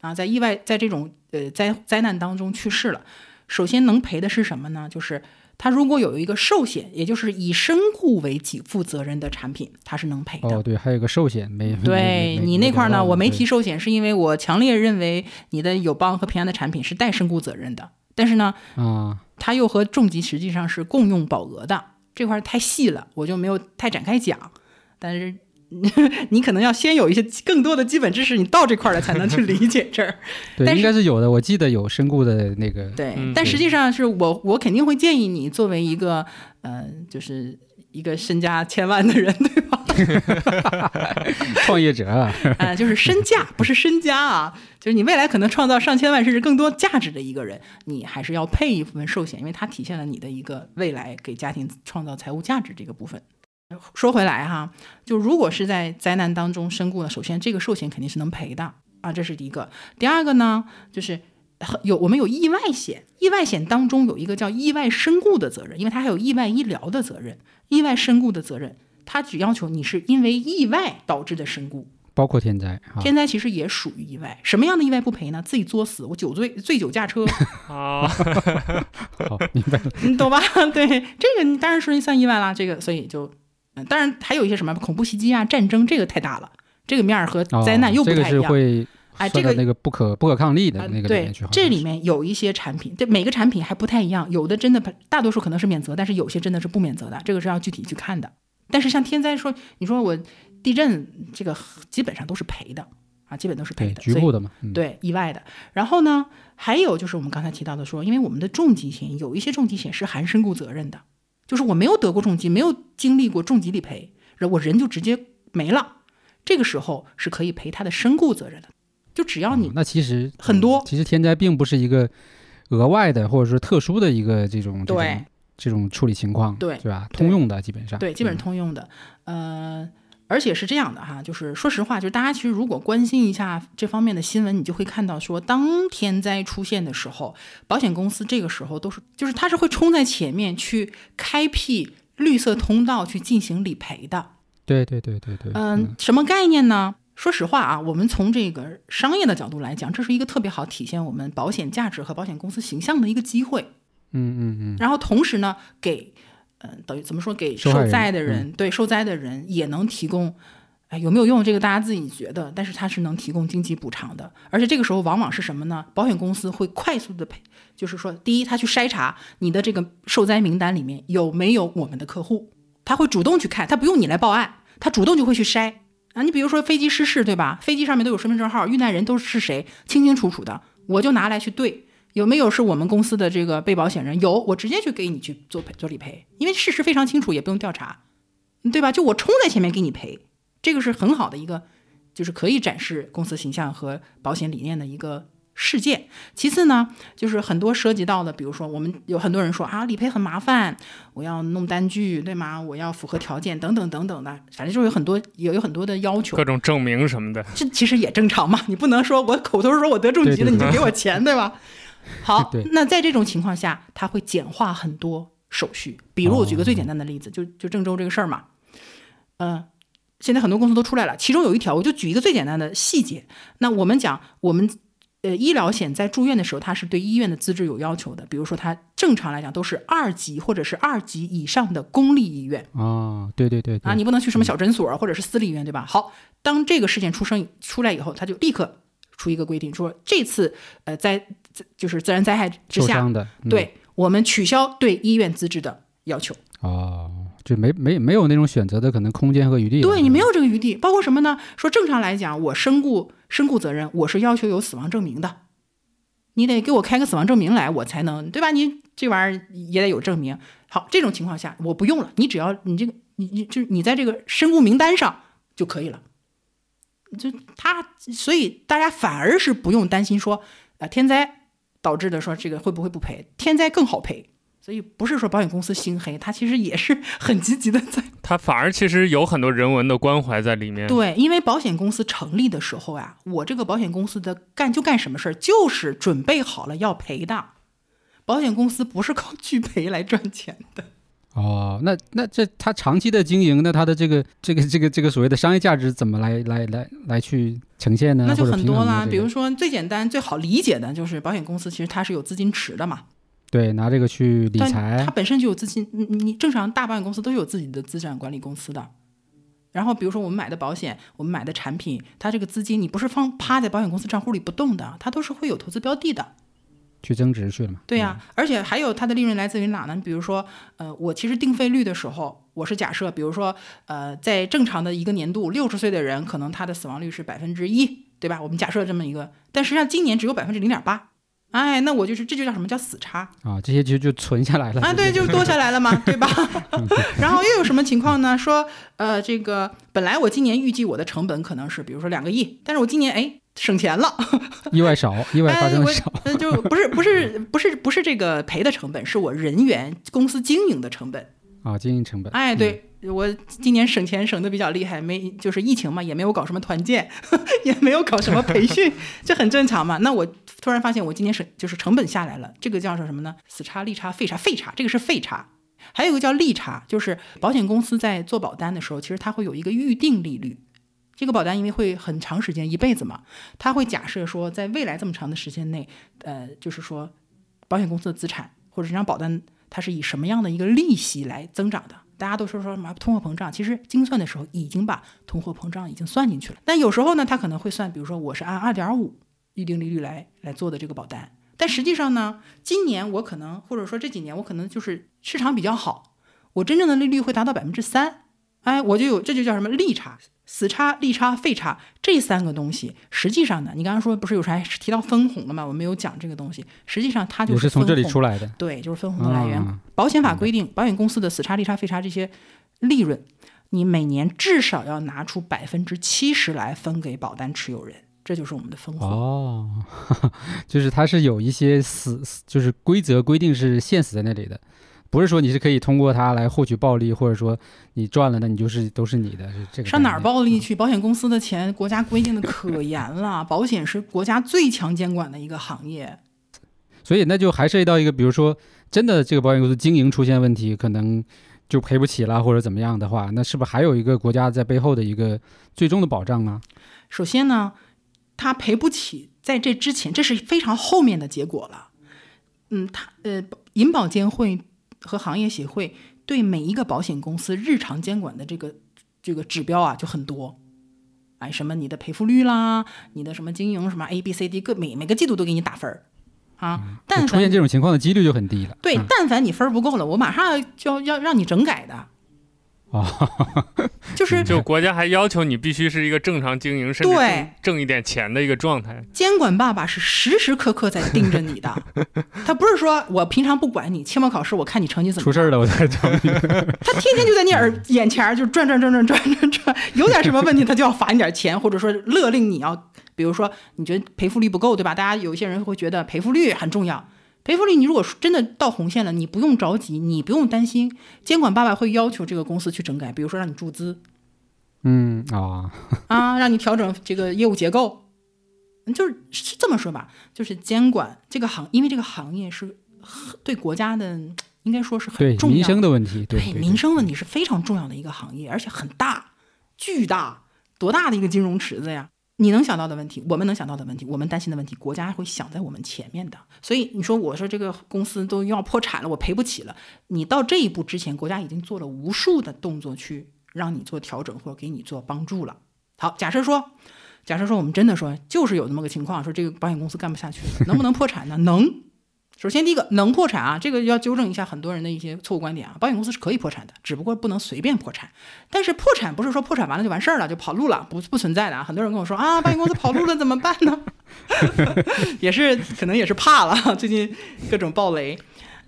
啊，在意外在这种呃灾灾难当中去世了，首先能赔的是什么呢？就是他如果有一个寿险，也就是以身故为给付责任的产品，它是能赔的。哦，对，还有个寿险没没对你那块儿呢，我没提寿险，是因为我强烈认为你的友邦和平安的产品是带身故责任的，但是呢，啊，它又和重疾实际上是共用保额的，这块儿太细了，我就没有太展开讲。但是 *laughs* 你可能要先有一些更多的基本知识，你到这块儿了才能去理解这儿。*laughs* 对，应该是有的，我记得有身故的那个，对，嗯但实际上是我我肯定会建议你作为一个呃，就是一个身家千万的人，*laughs* 对吧？创业者啊，啊、就是身价不是身家啊，就是你未来可能创造上千万甚至更多价值的一个人，你还是要配一部分寿险，因为它体现了你的一个未来给家庭创造财务价值这个部分。说回来哈，就如果是在灾难当中身故呢，首先这个寿险肯定是能赔的啊，这是第一个。第二个呢，就是有我们有意外险，意外险当中有一个叫意外身故的责任，因为它还有意外医疗的责任，意外身故的责任，它只要求你是因为意外导致的身故。包括天灾啊，天灾其实也属于意外，什么样的意外不赔呢？自己作死，我酒醉醉酒驾车 *laughs* *laughs* 啊，好，明白了，*laughs* 你懂吧？对，这个你当然是算意外啦。这个所以就，嗯，当然还有一些什么恐怖袭击啊、战争，这个太大了，这个面儿和哦灾难又不太一样。是会哎，这个那个不可不可抗力的啊那个里对面去，这里面有一些产品，对每个产品还不太一样，有的真的大多数可能是免责，但是有些真的是不免责的，这个是要具体去看的。但是像天灾说，你说我地震这个基本上都是赔的啊，基本都是赔的，局部的嘛，嗯，对意外的。然后呢，还有就是我们刚才提到的说，因为我们的重疾险有一些重疾险是含身故责任的，就是我没有得过重疾，没有经历过重疾理赔，我人就直接没了，这个时候是可以赔他的身故责任的。就只要你哦那其实很多嗯其实天灾并不是一个额外的或者说特殊的一个这种这对种这种处理情况，对对吧？通用的基本上，对，基本通用的。呃，而且是这样的哈，就是说实话，就是大家其实如果关心一下这方面的新闻，你就会看到说，当天灾出现的时候，保险公司这个时候都是，就是它是会冲在前面去开辟绿色通道去进行理赔的。对对对对对，嗯，什么概念呢？说实话啊，我们从这个商业的角度来讲，这是一个特别好体现我们保险价值和保险公司形象的一个机会。嗯嗯嗯，然后同时呢，给，呃，等于怎么说，给受灾的人，对受灾的人也能提供，哎，有没有用？这个大家自己觉得，但是它是能提供经济补偿的。而且这个时候往往是什么呢？保险公司会快速的赔，就是说，第一，他去筛查你的这个受灾名单里面有没有我们的客户，他会主动去看，他不用你来报案，他主动就会去筛。啊，你比如说飞机失事，对吧？飞机上面都有身份证号，遇难人都是谁，清清楚楚的，我就拿来去对，有没有是我们公司的这个被保险人？有，我直接去给你去做赔做理赔，因为事实非常清楚，也不用调查，对吧？就我冲在前面给你赔，这个是很好的一个，就是可以展示公司形象和保险理念的一个事件。其次呢，就是很多涉及到的，比如说我们有很多人说啊，理赔很麻烦，我要弄单据，对吗？我要符合条件等等等等的，反正就是有很多有有很多的要求各。种证明什么的。这其实也正常嘛，你不能说我口头说我得重疾了，你就给我钱，对吧？*laughs* 好，那在这种情况下，它会简化很多手续。比如我举个最简单的例子，就就郑州这个事儿嘛，嗯、现在很多公司都出来了，其中有一条，我就举一个最简单的细节。那我们讲，我们呃医疗险在住院的时候，它是对医院的资质有要求的，比如说它正常来讲都是二级或者是二级以上的公立医院。啊，对对对对啊，你不能去什么小诊所或者是私立医院，对吧？好，当这个事件出生出来以后，他就立刻出一个规定，说这次呃在在就是自然灾害之下，的，嗯对我们取消对医院资质的要求。哦，就没没没有那种选择的可能空间和余地，对你没有这个余地，包括什么呢？说正常来讲，我身故身故责任，我是要求有死亡证明的，你得给我开个死亡证明来，我才能对吧？你这玩意儿也得有证明。好，这种情况下我不用了，你只要你这个你你就是你在这个身故名单上就可以了。就他，所以大家反而是不用担心说啊天灾导致的说这个会不会不赔？天灾更好赔。所以不是说保险公司心黑，他其实也是很积极的在。*laughs* 他反而其实有很多人文的关怀在里面。对，因为保险公司成立的时候呀，我这个保险公司的干就干什么事儿，就是准备好了要赔的。保险公司不是靠拒赔来赚钱的。哦，那那这他长期的经营，那他的这个这个这个这个所谓的商业价值怎么来来来来去呈现呢？那就很多啦，比如说最简单最好理解的就是保险公司其实它是有资金池的嘛。对，拿这个去理财，它本身就有资金。你你正常大保险公司都有自己的资产管理公司的。然后比如说我们买的保险，我们买的产品，它这个资金你不是放趴在保险公司账户里不动的，它都是会有投资标的的，去增值去了嘛？对呀，而且还有它的利润来自于哪呢？比如说，呃，我其实定费率的时候，我是假设，比如说，呃，在正常的一个年度，六十岁的人可能他的死亡率是百分之一，对吧？我们假设这么一个，但实际上今年只有百分之零点八。哎，那我就是这就叫什么叫死差啊？这些就就存下来了啊？对，*laughs* 就多下来了嘛，*laughs* 对吧？然后又有什么情况呢？说呃，这个本来我今年预计我的成本可能是比如说两个亿，但是我今年哎省钱了，意外少，意外发生少，就不是不是不是不是这个赔的成本，是我人员公司经营的成本啊，经营成本。哎，对。我今年省钱省的比较厉害，没就是疫情嘛，也没有搞什么团建，*laughs* 也没有搞什么培训，*laughs* 这很正常嘛。那我突然发现我今年省就是成本下来了，这个叫做什么呢？死差、利差、费差、费差，这个是费差。还有一个叫利差，就是保险公司在做保单的时候，其实它会有一个预定利率。这个保单因为会很长时间，一辈子嘛，它会假设说，在未来这么长的时间内，呃，就是说保险公司的资产或者这张保单，它是以什么样的一个利息来增长的？大家都说说什么通货膨胀，其实精算的时候已经把通货膨胀已经算进去了。但有时候呢，他可能会算，比如说我是按二点五预定利率来来做的这个保单，但实际上呢，今年我可能或者说这几年我可能就是市场比较好，我真正的利率会达到百分之三，哎，我就有这就叫什么利差。死差、利差、费差这三个东西，实际上呢，你刚刚说不是有啥提到分红了吗？我们有讲这个东西，实际上它就是从这里出来的。对，就是分红的来源。保险法规定，保险公司的死差、利差、费差这些利润，你每年至少要拿出百分之七十来分给保单持有人，这就是我们的分红。哦，就是它是有一些死，就是规则规定是限死在那里的。不是说你是可以通过它来获取暴利，或者说你赚了，那你就是都是你的。这个上哪儿暴利去？保险公司的钱，国家规定的可严了。*laughs* 保险是国家最强监管的一个行业，所以那就还涉及到一个，比如说真的这个保险公司经营出现问题，可能就赔不起了，或者怎么样的话，那是不是还有一个国家在背后的一个最终的保障呢？首先呢，他赔不起，在这之前，这是非常后面的结果了。嗯，他呃，银保监会。和行业协会对每一个保险公司日常监管的这个这个指标啊就很多，哎，什么你的赔付率啦，你的什么经营什么 A B C D 各每每个季度都给你打分儿啊，但出现这种情况的几率就很低了。对，但凡你分儿不够了，我马上就要要让你整改的。啊，*laughs* 就是就国家还要求你必须是一个正常经营，甚至挣一点钱的一个状态。监管爸爸是时时刻刻在盯着你的，*laughs* 他不是说我平常不管你，期末考试我看你成绩怎么出事了我再找你。他天天就在你耳眼前就转转转转转转转，有点什么问题他就要罚你点钱，或者说勒令你要，比如说你觉得赔付率不够，对吧？大家有一些人会觉得赔付率很重要。赔付率，你如果真的到红线了，你不用着急，你不用担心，监管爸爸会要求这个公司去整改，比如说让你注资，嗯啊。啊，让你调整这个业务结构，就是是这么说吧，就是监管这个行，因为这个行业是对国家的，应该说是很重要。民生的问题，对民生问题是非常重要的一个行业，而且很大，巨大，多大的一个金融池子呀！你能想到的问题，我们能想到的问题，我们担心的问题，国家会想在我们前面的。所以你说，我说这个公司都要破产了，我赔不起了。你到这一步之前，国家已经做了无数的动作去让你做调整或者给你做帮助了。好，假设说，假设说我们真的说就是有这么个情况，说这个保险公司干不下去了，能不能破产呢？能，首先第一个能破产啊，这个要纠正一下很多人的一些错误观点啊。保险公司是可以破产的，只不过不能随便破产。但是破产不是说破产完了就完事儿了，就跑路了，不不存在的啊。很多人跟我说啊，保险公司跑路了怎么办呢？*laughs* 也是可能也是怕了，*laughs* 最近各种暴雷，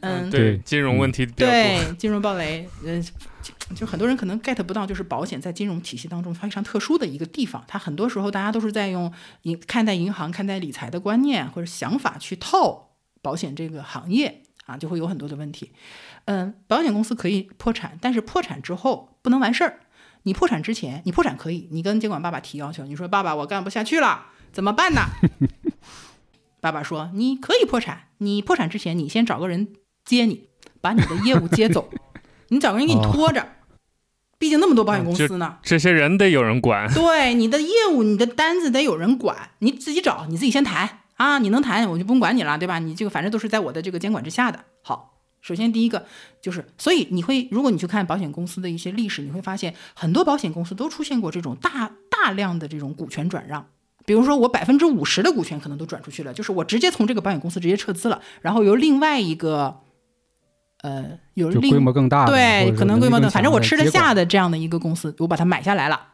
嗯，对，金融问题比较多。对，金融暴雷，嗯。就很多人可能 get 不到，就是保险在金融体系当中非常特殊的一个地方。它很多时候大家都是在用银看待银行、看待理财的观念或者想法去套保险这个行业啊，就会有很多的问题。嗯，保险公司可以破产，但是破产之后不能完事儿。你破产之前，你破产可以，你跟监管爸爸提要求，你说爸爸我干不下去了，怎么办呢？*laughs* 爸爸说你可以破产，你破产之前你先找个人接你，把你的业务接走，你找个人给你拖着。毕竟那么多保险公司呢，这些人得有人管。对你的业务、你的单子得有人管，你自己找，你自己先谈啊！你能谈，我就不用管你了，对吧？你这个反正都是在我的这个监管之下的。好，首先第一个就是，所以你会，如果你去看保险公司的一些历史，你会发现很多保险公司都出现过这种大大量的这种股权转让。比如说，我百分之五十的股权可能都转出去了，就是我直接从这个保险公司直接撤资了，然后由另外一个。呃，有规模更大的，对，可能规模的，反正我吃得下的这样的一个公司，我把它买下来了，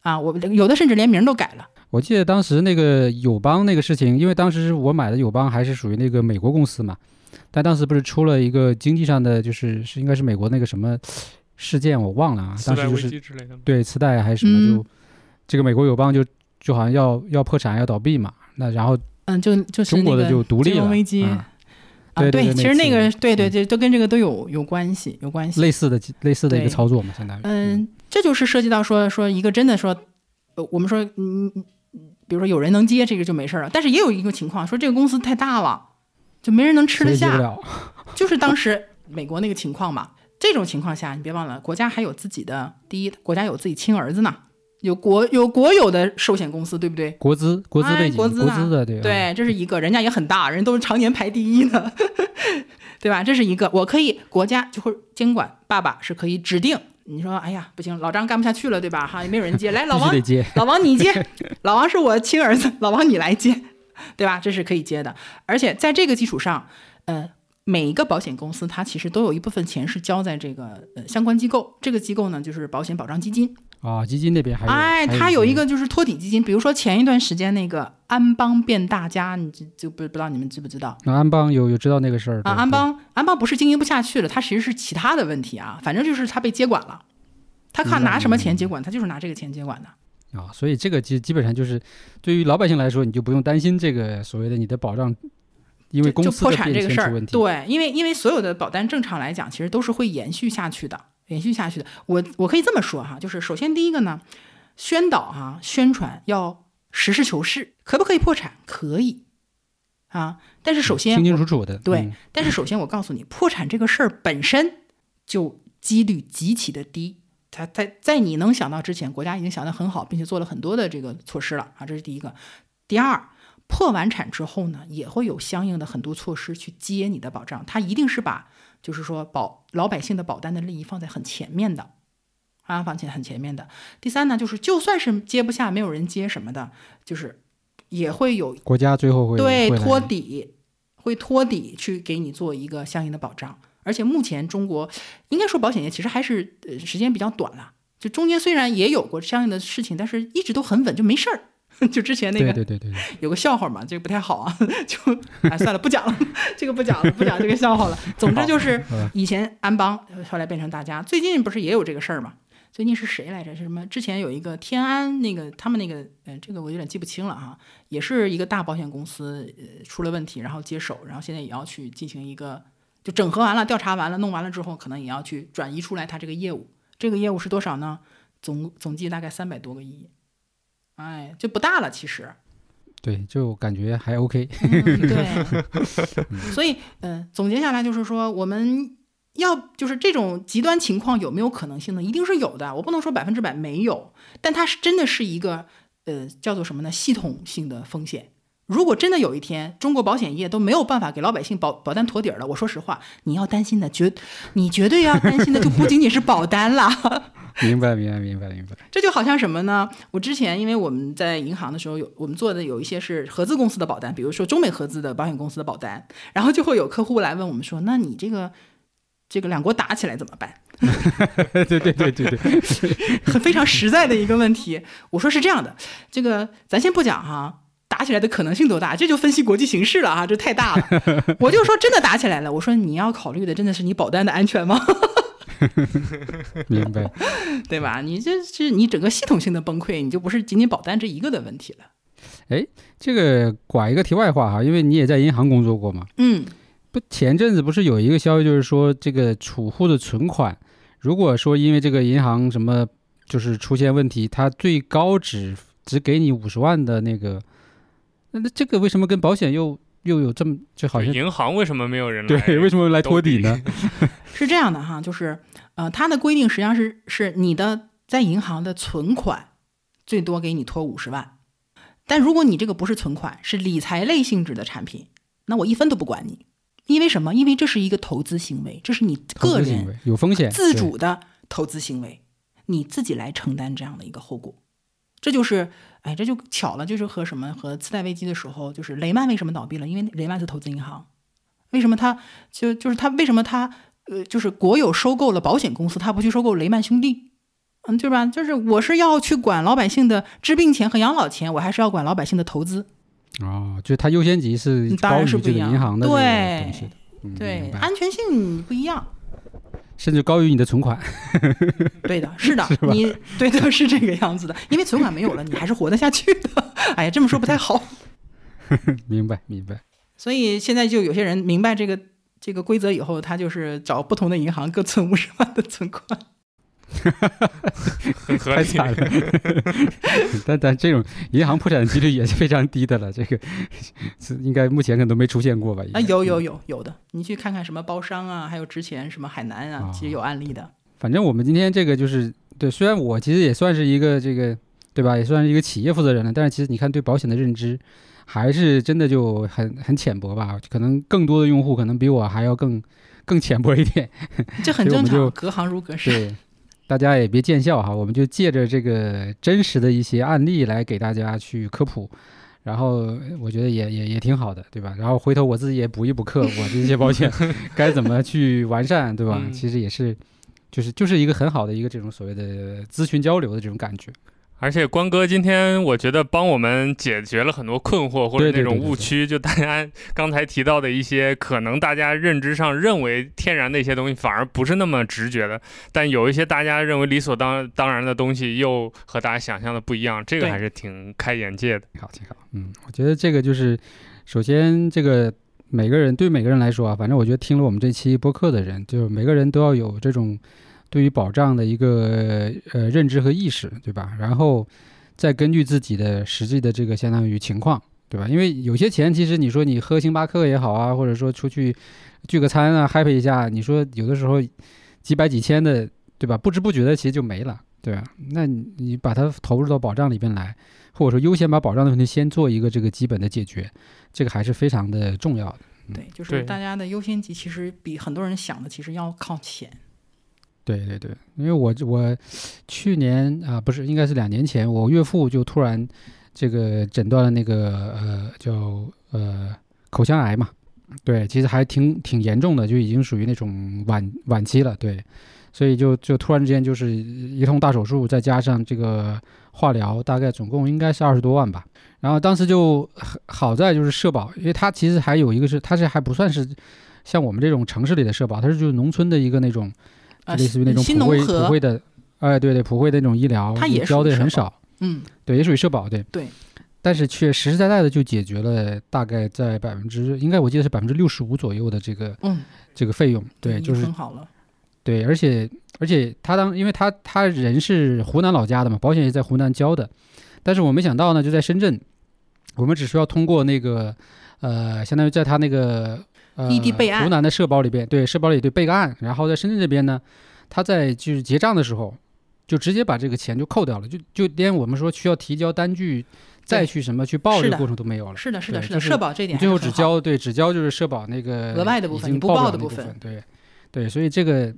啊，我有的甚至连名都改了。我记得当时那个友邦那个事情，因为当时我买的友邦还是属于那个美国公司嘛，但当时不是出了一个经济上的，就是是应该是美国那个什么事件，我忘了啊，当时就是对磁带还是什么，就这个美国友邦就就好像要要破产要倒闭嘛，那然后嗯，就就是中国的就独立了。啊，对，其实那个，对对对，都跟这个都有有关系，有关系。类似的类似的一个操作嘛，相当于。嗯，这就是涉及到说说一个真的说，呃，我们说，嗯，比如说有人能接这个就没事了，但是也有一个情况，说这个公司太大了，就没人能吃得下，就是当时美国那个情况嘛。这种情况下，你别忘了，国家还有自己的第一，国家有自己亲儿子呢。有国有国有的寿险公司，对不对？国资国资背景，国资的对对，这是一个，人家也很大，人都是常年排第一的，*laughs* 对吧？这是一个，我可以国家就会监管，爸爸是可以指定。你说，哎呀，不行，老张干不下去了，对吧？哈，也没有人接，*laughs* 来，老王，*laughs* 老王你接，老王是我亲儿子，*laughs* 老王你来接，对吧？这是可以接的，而且在这个基础上，呃，每一个保险公司它其实都有一部分钱是交在这个呃相关机构，这个机构呢就是保险保障基金。啊，基金那边还有哎，它有一个就是托底基金，比如说前一段时间那个安邦变大家，你就就不不知道你们知不知道？那安邦有有知道那个事儿啊？安邦安邦不是经营不下去了，它其实是其他的问题啊，反正就是它被接管了，他看拿什么钱接管，他就是拿这个钱接管的啊，所以这个基基本上就是对于老百姓来说，你就不用担心这个所谓的你的保障，因为公司破产这个事儿，对，因为因为所有的保单正常来讲，其实都是会延续下去的。延续下去的，我我可以这么说哈，就是首先第一个呢，宣导哈，宣传要实事求是，可不可以破产？可以啊，但是首先清清楚楚的对，但是首先我告诉你，破产这个事儿本身就几率极其的低，它在在你能想到之前，国家已经想得很好，并且做了很多的这个措施了啊，这是第一个。第二，破完产之后呢，也会有相应的很多措施去接你的保障，它一定是把。就是说，保老百姓的保单的利益放在很前面的，啊，放在很前面的。第三呢，就是就算是接不下，没有人接什么的，就是也会有国家最后会对托底，会托底去给你做一个相应的保障。而且目前中国应该说保险业其实还是呃时间比较短了，就中间虽然也有过相应的事情，但是一直都很稳，就没事儿。*laughs* 就之前那个，对对对对，有个笑话嘛，这个不太好啊，*laughs* 就哎算了，不讲了，*laughs* 这个不讲了，不讲这个笑话了。总之就是以前安邦后来变成大家，最近不是也有这个事儿嘛？最近是谁来着？是什么？之前有一个天安那个他们那个，呃，这个我有点记不清了哈，也是一个大保险公司呃出了问题，然后接手，然后现在也要去进行一个就整合完了，调查完了，弄完了之后，可能也要去转移出来他这个业务。这个业务是多少呢？总总计大概三百多个亿。哎，就不大了，其实。对，就感觉还 OK。对。*laughs* 所以，嗯，总结下来就是说，我们要就是这种极端情况有没有可能性呢？一定是有的。我不能说百分之百没有，但它是真的是一个呃叫做什么呢？系统性的风险。如果真的有一天中国保险业都没有办法给老百姓保保单托底儿了，我说实话，你要担心的绝，你绝对要担心的就不仅仅是保单了。*laughs* 明白，明白，明白，明白。*laughs* 这就好像什么呢？我之前因为我们在银行的时候有我们做的有一些是合资公司的保单，比如说中美合资的保险公司的保单，然后就会有客户来问我们说：“那你这个这个两国打起来怎么办？”对对对对对，很非常实在的一个问题。我说是这样的，这个咱先不讲哈。打起来的可能性多大？这就分析国际形势了哈，这太大了。*laughs* 我就说真的打起来了，我说你要考虑的真的是你保单的安全吗？*laughs* 明白，对吧？你这是你整个系统性的崩溃，你就不是仅仅保单这一个的问题了。哎，这个拐一个题外话哈，因为你也在银行工作过嘛。嗯。不，前阵子不是有一个消息，就是说这个储户的存款，如果说因为这个银行什么就是出现问题，它最高只只给你五十万的那个。那那这个为什么跟保险又又有这么就好像银行为什么没有人来对为什么来托底呢？*laughs* 是这样的哈，就是呃，它的规定实际上是是你的在银行的存款最多给你托五十万，但如果你这个不是存款，是理财类性质的产品，那我一分都不管你，因为什么？因为这是一个投资行为，这是你个人有风险自主的投资行为，你自己来承担这样的一个后果，这就是。哎，这就巧了，就是和什么和次贷危机的时候，就是雷曼为什么倒闭了？因为雷曼是投资银行，为什么他就就是他为什么他呃就是国有收购了保险公司，他不去收购雷曼兄弟？嗯，对吧？就是我是要去管老百姓的治病钱和养老钱，我还是要管老百姓的投资？哦，就他优先级是当然是这个银行的对对，安全性不一样。甚至高于你的存款，*laughs* 对的，是的，*laughs* 你对的是这个样子的，因为存款没有了，你还是活得下去的。哎呀，这么说不太好。*laughs* 明白，明白。所以现在就有些人明白这个这个规则以后，他就是找不同的银行各存五十万的存款。哈哈哈太惨了，*laughs* 但但这种银行破产的几率也是非常低的了，这个是应该目前可能都没出现过吧？啊，有有有有的，你去看看什么包商啊，还有之前什么海南啊，其实有案例的。反正我们今天这个就是对，虽然我其实也算是一个这个对吧，也算是一个企业负责人了，但是其实你看对保险的认知还是真的就很很浅薄吧？可能更多的用户可能比我还要更更浅薄一点，这很正常，隔行如隔山。大家也别见笑哈，我们就借着这个真实的一些案例来给大家去科普，然后我觉得也也也挺好的，对吧？然后回头我自己也补一补课，*laughs* 我这些保险该怎么去完善，对吧？其实也是，就是就是一个很好的一个这种所谓的咨询交流的这种感觉。而且关哥今天我觉得帮我们解决了很多困惑或者那种误区，就大家 *laughs* 刚才提到的一些可能大家认知上认为天然的一些东西，反而不是那么直觉的。但有一些大家认为理所当当然的东西，又和大家想象的不一样，这个还是挺开眼界的。好，挺好。嗯，我觉得这个就是，首先这个每个人对每个人来说啊，反正我觉得听了我们这期播客的人，就是每个人都要有这种。对于保障的一个呃认知和意识，对吧？然后再根据自己的实际的这个相当于情况，对吧？因为有些钱其实你说你喝星巴克也好啊，或者说出去聚个餐啊，happy 一下，你说有的时候几百几千的，对吧？不知不觉的其实就没了，对吧？那你把它投入到保障里边来，或者说优先把保障的问题先做一个这个基本的解决，这个还是非常的重要的。对，就是大家的优先级其实比很多人想的其实要靠前。对对对，因为我我去年啊不是应该是两年前，我岳父就突然这个诊断了那个呃叫呃口腔癌嘛，对，其实还挺挺严重的，就已经属于那种晚晚期了，对，所以就就突然之间就是一通大手术，再加上这个化疗，大概总共应该是二十多万吧。然后当时就好在就是社保，因为他其实还有一个是，他是还不算是像我们这种城市里的社保，他是就是农村的一个那种。类似于那种普惠普惠的，哎，对对，普惠的那种医疗，它也交的很少，嗯，对，也属于社保，对对，但是却实实在在的就解决了大概在百分之，应该我记得是百分之六十五左右的这个，嗯，这个费用，对，就是很好了，对，而且而且他当，因为他他人是湖南老家的嘛，保险也在湖南交的，但是我没想到呢，就在深圳，我们只需要通过那个，呃，相当于在他那个。异地备案，湖南的社保里边，对社保里对备个案，然后在深圳这边呢，他在就是结账的时候，就直接把这个钱就扣掉了，就就连我们说需要提交单据再去什么去报这个过程都没有了。是的，是的，是的，社保这点最后只交对只交就是社保那个额外的部分已经报的部分对对，所以这个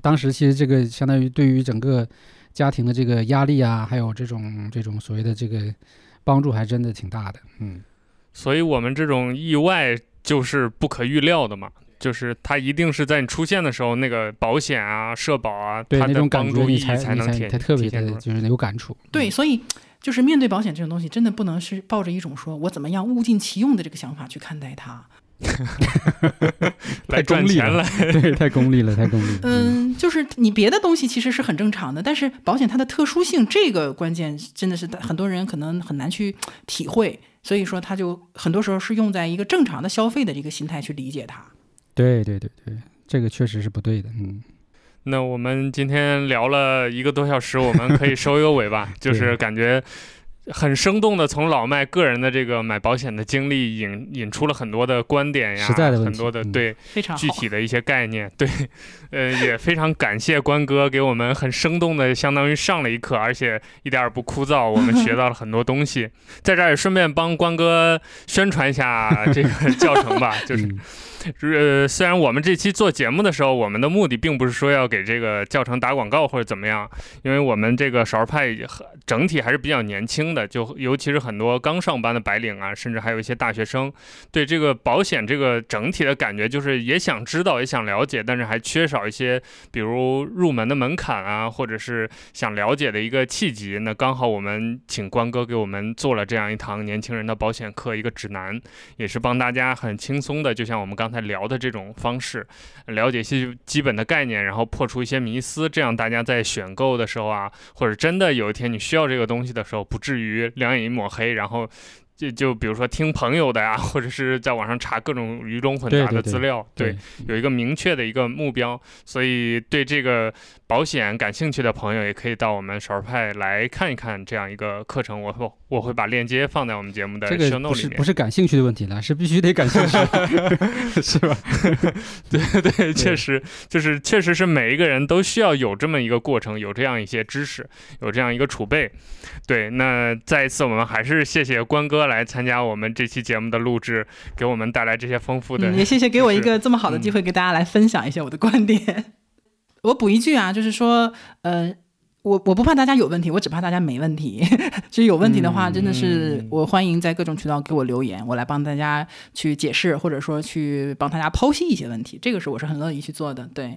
当时其实这个相当于对于整个家庭的这个压力啊，还有这种这种所谓的这个帮助，还真的挺大的。嗯，所以我们这种意外就是不可预料的嘛。就是它一定是在你出现的时候，那个保险啊、社保啊，对它的那种助意义你才才能体才才特别。的就是有感触。对，嗯所以就是面对保险这种东西，真的不能是抱着一种说我怎么样物尽其用的这个想法去看待它。*laughs* 太功利了来，*laughs* 对，太功利了，太功利了。嗯，就是你别的东西其实是很正常的，但是保险它的特殊性这个关键真的是很多人可能很难去体会，所以说他就很多时候是用在一个正常的消费的这个心态去理解它。对对对对，这个确实是不对的。嗯，那我们今天聊了一个多小时，我们可以收一个尾吧，*laughs* 就是感觉很生动的从老麦个人的这个买保险的经历引引出了很多的观点呀，实在的很多的对非常具。体的一些概念，对，呃，也非常感谢关哥给我们很生动的，相当于上了一课，而且一点儿也不枯燥，我们学到了很多东西。*laughs* 在这儿也顺便帮关哥宣传一下这个教程吧，*laughs* 就是嗯呃，虽然我们这期做节目的时候，我们的目的并不是说要给这个教程打广告或者怎么样，因为我们这个少儿派整体还是比较年轻的，就尤其是很多刚上班的白领啊，甚至还有一些大学生，对这个保险这个整体的感觉就是也想知道，也想了解，但是还缺少一些，比如入门的门槛啊，或者是想了解的一个契机。那刚好我们请关哥给我们做了这样一堂年轻人的保险课一个指南，也是帮大家很轻松的，就像我们刚才聊的这种方式，了解一些基本的概念，然后破除一些迷思，这样大家在选购的时候啊，或者真的有一天你需要这个东西的时候，不至于两眼一抹黑，然后。就就比如说听朋友的呀，或者是在网上查各种鱼龙混杂的资料，对，有一个明确的一个目标，所以对这个保险感兴趣的朋友，也可以到我们少儿派来看一看这样一个课程。我会我会把链接放在我们节目的这 show 个不 note 里面。是不是感兴趣的问题了，是必须得感兴趣，*laughs* 是吧？对 *laughs* 对，*laughs* 确实就是确实是每一个人都需要有这么一个过程，有这样一些知识，有这样一个储备。对，那再一次我们还是谢谢关哥来参加我们这期节目的录制，给我们带来这些丰富的。嗯，也谢谢给我一个这么好的嗯机会，给大家来分享一些我的观点。我补一句啊，就是说，呃，我我不怕大家有问题，我只怕大家没问题。*laughs* 就是有问题的话，真的是嗯我欢迎在各种渠道给我留言，我来帮大家去解释，或者说去帮大家剖析一些问题。这个是我是很乐意去做的。对，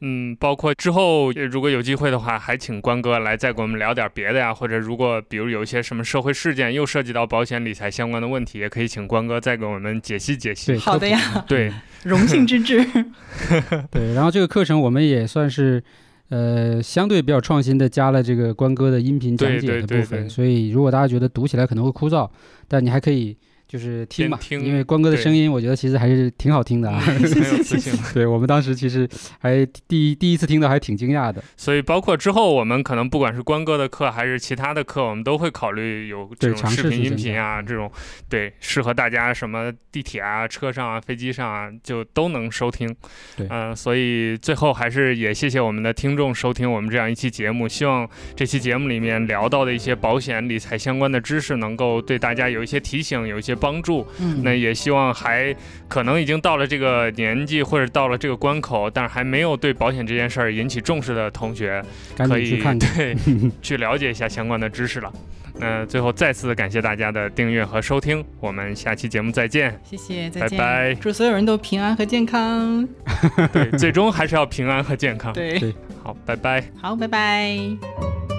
嗯，包括之后呃如果有机会的话，还请关哥来再给我们聊点别的呀，或者如果比如有一些什么社会事件又涉及到保险理财相关的问题，也可以请关哥再给我们解析解析对。好的呀，对，*laughs* 荣幸之至。*laughs* 对，然后这个课程我们也算是。呃，相对比较创新的加了这个关哥的音频讲对解对对的部分，对所以如果大家觉得读起来可能会枯燥，但你还可以就是听嘛，听因为关哥的声音我觉得其实还是挺好听的啊。*laughs* 很有磁性。*laughs* 对我们当时其实还第一第一次听到还挺惊讶的。所以包括之后我们可能不管是关哥的课还是其他的课，我们都会考虑有这种视频、音频啊，这种对适合大家什么地铁啊、车上啊、飞机上啊，就都能收听。对嗯、所以最后还是也谢谢我们的听众收听我们这样一期节目，希望这期节目里面聊到的一些保险理财相关的知识，能够对大家有一些提醒，有一些帮助。嗯，那也希望还可能已经到了这个年纪或者到了这个关口，但是还没有对保险这件事儿引起重视的同学，可以去看看。*laughs* 对去了解一下相关的知识了。那最后再次感谢大家的订阅和收听，我们下期节目再见。谢谢，再见。拜拜祝所有人都平安和健康。对，最终还是要平安和健康。*laughs* 对，对好，拜拜。好，拜拜。